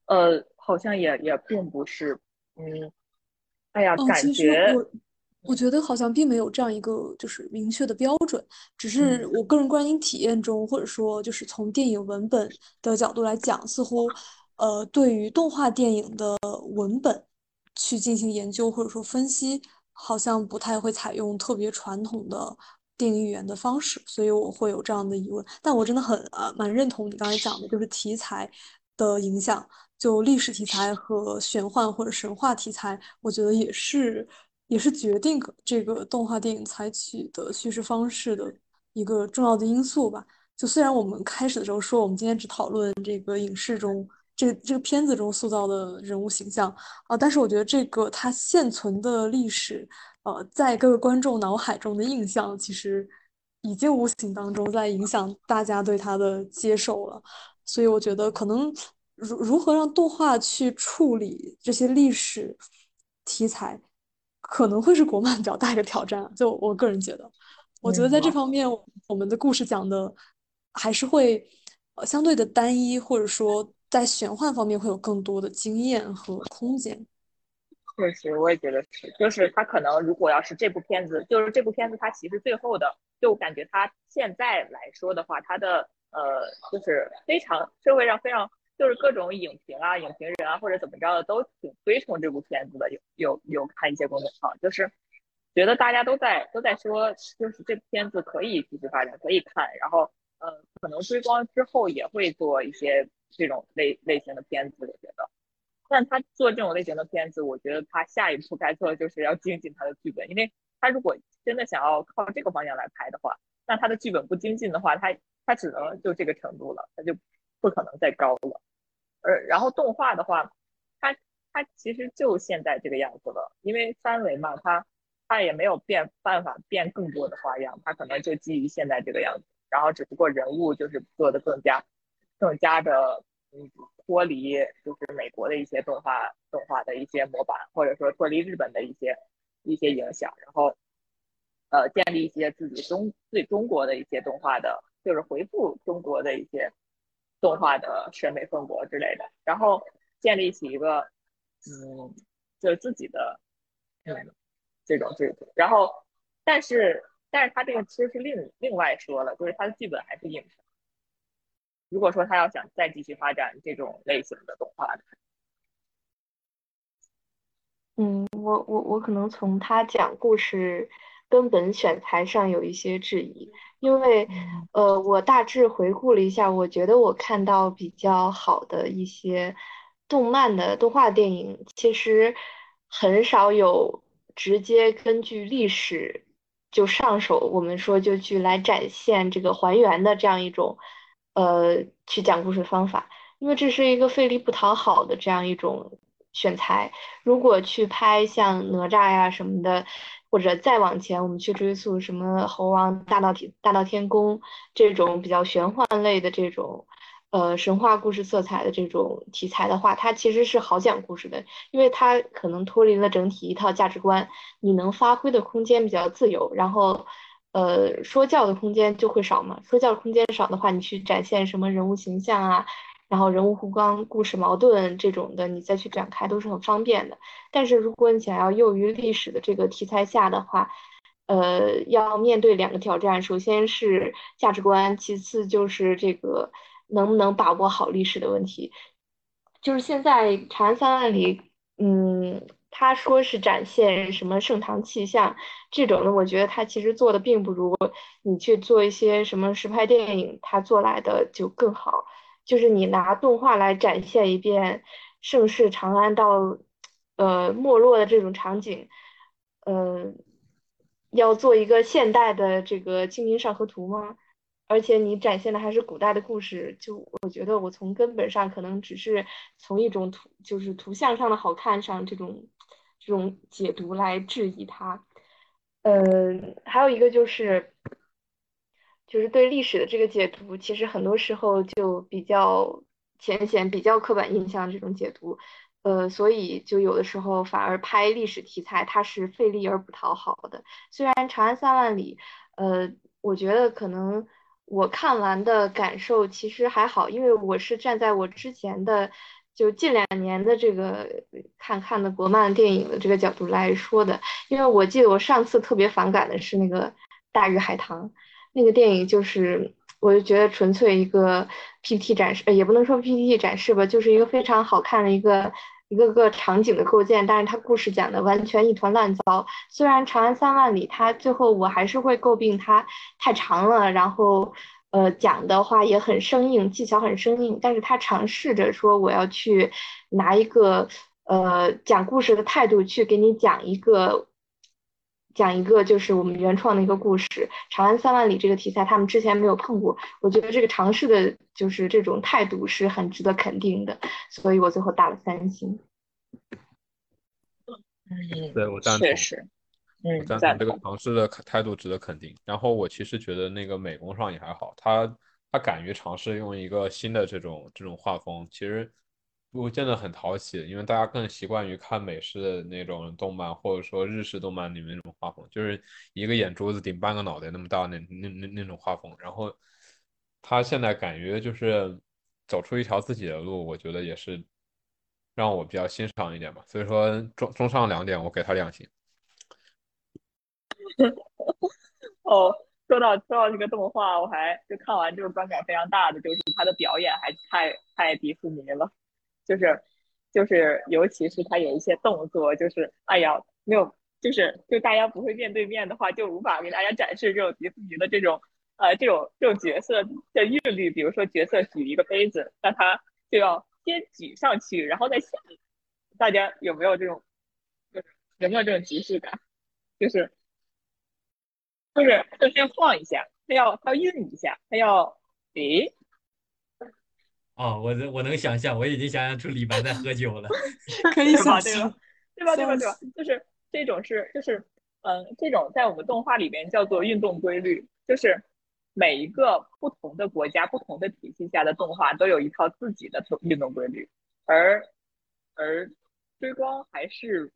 呃，好像也也并不是，嗯，哎呀，感觉我我觉得好像并没有这样一个就是明确的标准，只是我个人观影体验中，或者说就是从电影文本的角度来讲，似乎呃，对于动画电影的文本去进行研究或者说分析。好像不太会采用特别传统的电影语言的方式，所以我会有这样的疑问。但我真的很呃蛮认同你刚才讲的，就是题材的影响，就历史题材和玄幻或者神话题材，我觉得也是也是决定这个动画电影采取的叙事方式的一个重要的因素吧。就虽然我们开始的时候说，我们今天只讨论这个影视中。这这个片子中塑造的人物形象啊，但是我觉得这个它现存的历史，呃，在各个观众脑海中的印象，其实已经无形当中在影响大家对它的接受了。所以我觉得，可能如如何让动画去处理这些历史题材，可能会是国漫比较大一个挑战。就我个人觉得，我觉得在这方面，我们的故事讲的还是会呃相对的单一，或者说。在玄幻方面会有更多的经验和空间。确实，我也觉得是。就是他可能如果要是这部片子，就是这部片子，它其实最后的，就感觉它现在来说的话，它的呃，就是非常社会上非常，就是各种影评啊、影评人啊或者怎么着的都挺推崇这部片子的。有有有看一些公众号，就是觉得大家都在都在说，就是这部片子可以继续发展，可以看。然后呃，可能追光之后也会做一些。这种类类型的片子，我觉得，但他做这种类型的片子，我觉得他下一步该做的就是要精进他的剧本，因为他如果真的想要靠这个方向来拍的话，那他的剧本不精进的话，他他只能就这个程度了，他就不可能再高了。而然后动画的话，它它其实就现在这个样子了，因为三维嘛，它它也没有变办法变更多的花样，它可能就基于现在这个样子，然后只不过人物就是做的更加更加的嗯脱离就是美国的一些动画动画的一些模板，或者说脱离日本的一些一些影响，然后呃建立一些自己中对中国的一些动画的，就是回复中国的一些。动画的审美风格之类的，然后建立起一个，嗯，就是自己的，这种制度。然后，但是，但是他这个其实是另另外说了，就是他的剧本还是硬伤。如果说他要想再继续发展这种类型的动画，嗯，我我我可能从他讲故事根本选材上有一些质疑。因为，呃，我大致回顾了一下，我觉得我看到比较好的一些动漫的动画电影，其实很少有直接根据历史就上手，我们说就去来展现这个还原的这样一种，呃，去讲故事方法，因为这是一个费力不讨好的这样一种选材。如果去拍像哪吒呀什么的。或者再往前，我们去追溯什么猴王大闹天大闹天宫这种比较玄幻类的这种，呃，神话故事色彩的这种题材的话，它其实是好讲故事的，因为它可能脱离了整体一套价值观，你能发挥的空间比较自由，然后，呃，说教的空间就会少嘛。说教空间少的话，你去展现什么人物形象啊？然后人物互光、故事矛盾这种的，你再去展开都是很方便的。但是如果你想要囿于历史的这个题材下的话，呃，要面对两个挑战，首先是价值观，其次就是这个能不能把握好历史的问题。就是现在《长安三万里》，嗯，他说是展现什么盛唐气象这种的，我觉得他其实做的并不如你去做一些什么实拍电影，他做来的就更好。就是你拿动画来展现一遍盛世长安到，呃没落的这种场景，呃，要做一个现代的这个《清明上河图》吗？而且你展现的还是古代的故事，就我觉得我从根本上可能只是从一种图，就是图像上的好看上这种这种解读来质疑它。呃，还有一个就是。就是对历史的这个解读，其实很多时候就比较浅显、比较刻板印象这种解读，呃，所以就有的时候反而拍历史题材，它是费力而不讨好的。虽然《长安三万里》，呃，我觉得可能我看完的感受其实还好，因为我是站在我之前的就近两年的这个看看的国漫电影的这个角度来说的，因为我记得我上次特别反感的是那个《大鱼海棠》。那个电影就是，我就觉得纯粹一个 PPT 展示，呃，也不能说 PPT 展示吧，就是一个非常好看的一个一个个场景的构建，但是它故事讲的完全一团乱糟。虽然《长安三万里》它最后我还是会诟病它太长了，然后呃讲的话也很生硬，技巧很生硬，但是他尝试着说我要去拿一个呃讲故事的态度去给你讲一个。讲一个就是我们原创的一个故事，《长安三万里》这个题材，他们之前没有碰过。我觉得这个尝试的，就是这种态度是很值得肯定的，所以我最后打了三星。嗯，对我赞同，确实，嗯，赞同这个尝试的态度值得肯定。然后我其实觉得那个美工上也还好，他他敢于尝试用一个新的这种这种画风，其实。不见得很讨喜，因为大家更习惯于看美式的那种动漫，或者说日式动漫里面那种画风，就是一个眼珠子顶半个脑袋那么大那那那那种画风。然后他现在感觉就是走出一条自己的路，我觉得也是让我比较欣赏一点吧。所以说中中上两点，我给他两星。哦，说到说到这个动画，我还就看完就是观感非常大的，就是他的表演还太太迪士尼了。就是，就是，尤其是他有一些动作，就是哎呀，没有，就是就大家不会面对面的话，就无法给大家展示这种迪士尼的这种呃这种这种角色的韵律。比如说角色举一个杯子，那他就要先举上去，然后再下大家有没有这种，就是有没有这种即视感？就是就是就先晃一下，他要他要运一下，他要诶，哦，我我能想象，我已经想象出李白在喝酒了。可以想象吧？。对吧？对吧？对吧？就是这种是就是嗯，这种在我们动画里边叫做运动规律，就是每一个不同的国家、不同的体系下的动画都有一套自己的运动规律，而而追光还是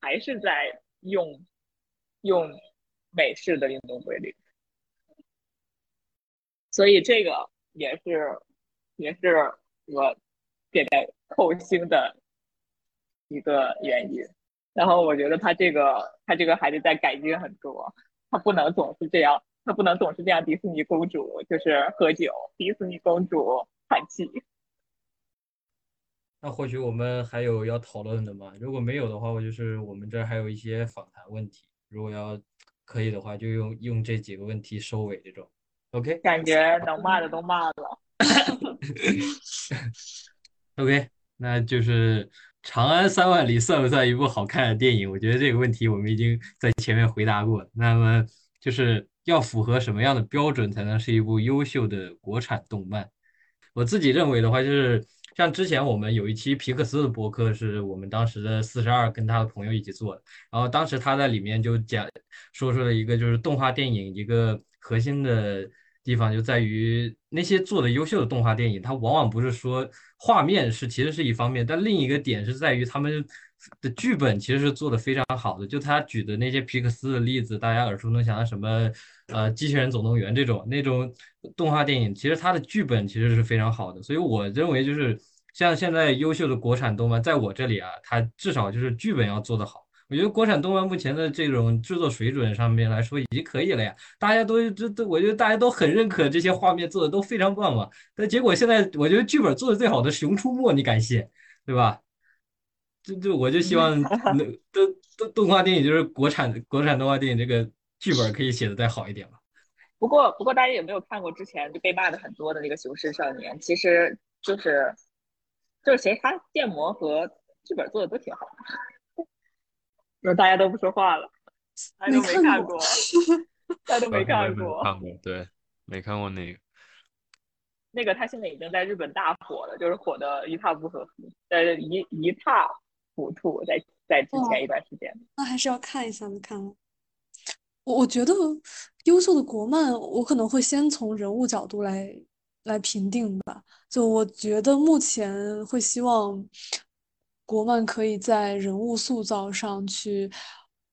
还是在用用美式的运动规律，所以这个也是也是我给他扣星的一个原因。然后我觉得他这个他这个还得再改进很多，他不能总是这样，他不能总是这样。迪士尼公主就是喝酒，迪士尼公主叹气。那或许我们还有要讨论的吗？如果没有的话，我就是我们这儿还有一些访谈问题，如果要可以的话，就用用这几个问题收尾这种。OK 感觉能骂的都骂了。OK，那就是《长安三万里》算不算一部好看的电影？我觉得这个问题我们已经在前面回答过。那么就是要符合什么样的标准才能是一部优秀的国产动漫？我自己认为的话，就是像之前我们有一期皮克斯的播客，是我们当时的四十二跟他的朋友一起做的，然后当时他在里面就讲说出了一个就是动画电影一个核心的地方，就在于那些做的优秀的动画电影，它往往不是说画面是其实是一方面，但另一个点是在于他们的剧本其实是做的非常好的。就他举的那些皮克斯的例子，大家耳熟能详的什么呃《机器人总动员》这种那种动画电影，其实它的剧本其实是非常好的。所以我认为就是像现在优秀的国产动漫，在我这里啊，它至少就是剧本要做得好。我觉得国产动漫目前的这种制作水准上面来说已经可以了呀，大家都这都，我觉得大家都很认可这些画面做的都非常棒嘛。但结果现在我觉得剧本做的最好的《熊出没》，你敢信，对吧？这这我就希望能动动动画电影就是国产国产动画电影这个剧本可以写的再好一点嘛。不过不过大家有没有看过之前就被骂的很多的那个《雄狮少年》？其实就是就是其实他建模和剧本做的都挺好的。那大家都不说话了，大家都没看过，大家都没看过。看过，对，没看过那个。那个他现在已经在日本大火了，就是火的一塌糊涂，呃，一一塌糊涂，在在之前一段时间。那还是要看一下的，看了。我我觉得优秀的国漫，我可能会先从人物角度来来评定吧。就我觉得目前会希望国漫可以在人物塑造上去，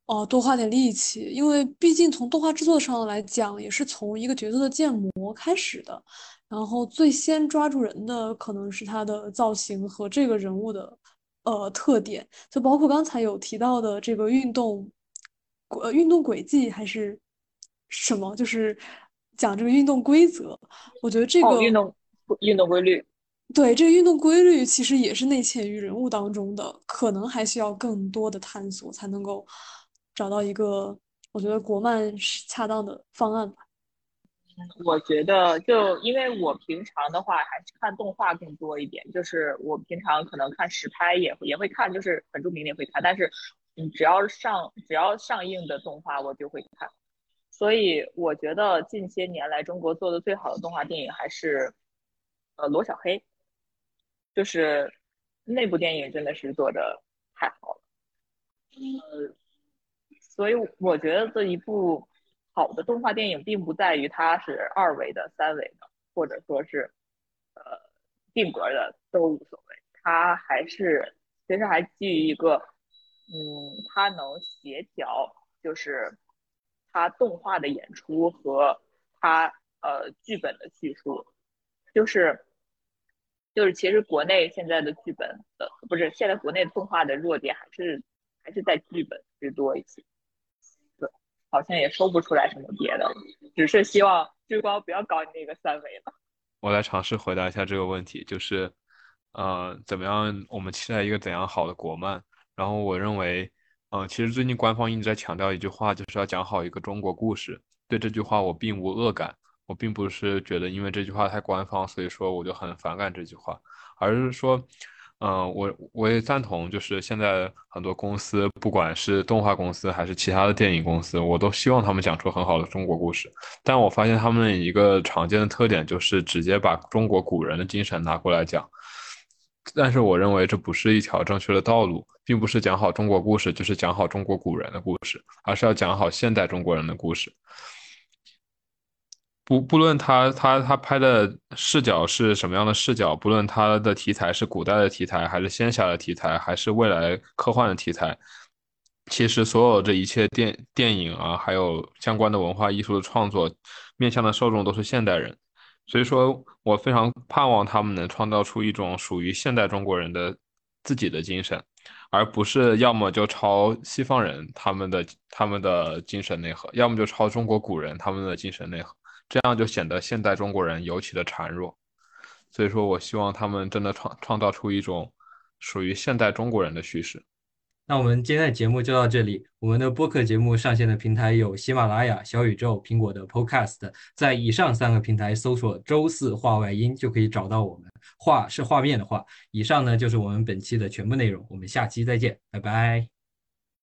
哦、多花点力气，因为毕竟从动画制作上来讲，也是从一个角色的建模开始的。然后最先抓住人的可能是他的造型和这个人物的呃特点，就包括刚才有提到的这个运动，呃运动轨迹还是什么，就是讲这个运动规则。我觉得这哦，个运动运动规律，对这个运动规律其实也是内嵌于人物当中的，可能还需要更多的探索才能够找到一个我觉得国漫是恰当的方案吧。我觉得就因为我平常的话还是看动画更多一点，就是我平常可能看实拍也也会看，就是很著名也会看，但是嗯，只要上只要上映的动画我就会看，所以我觉得近些年来中国做的最好的动画电影还是呃罗小黑，就是那部电影真的是做的太好了，呃，所以我觉得这一部。好的动画电影并不在于它是二维的、三维的，或者说是呃定格的都无所谓，它还是其实还基于一个嗯，它能协调，就是它动画的演出和它呃剧本的叙述，就是就是其实国内现在的剧本呃不是现在国内动画的弱点还是还是在剧本居多一些。好像也说不出来什么别的，只是希望追光不要搞你那个三维了。我来尝试回答一下这个问题，就是，呃，怎么样？我们期待一个怎样好的国漫？然后我认为，嗯、呃，其实最近官方一直在强调一句话，就是要讲好一个中国故事。对这句话我并无恶感，我并不是觉得因为这句话太官方，所以说我就很反感这句话，而是说，嗯，我我也赞同，就是现在很多公司，不管是动画公司还是其他的电影公司，我都希望他们讲出很好的中国故事。但我发现他们一个常见的特点就是直接把中国古人的精神拿过来讲。但是我认为这不是一条正确的道路，并不是讲好中国故事就是讲好中国古人的故事，而是要讲好现代中国人的故事。不不论他他他拍的视角是什么样的视角，不论他的题材是古代的题材，还是仙侠的题材，还是未来科幻的题材，其实所有这一切电电影啊，还有相关的文化艺术的创作，面向的受众都是现代人，所以说我非常盼望他们能创造出一种属于现代中国人的自己的精神，而不是要么就抄西方人他们的他们的精神内核，要么就抄中国古人他们的精神内核。这样就显得现代中国人尤其的孱弱，所以说我希望他们真的创创造出一种属于现代中国人的叙事。那我们今天的节目就到这里。我们的播客节目上线的平台有喜马拉雅、小宇宙、苹果的 Podcast，在以上三个平台搜索“周四话外音”就可以找到我们。画是画面的画。以上呢就是我们本期的全部内容，我们下期再见，拜拜。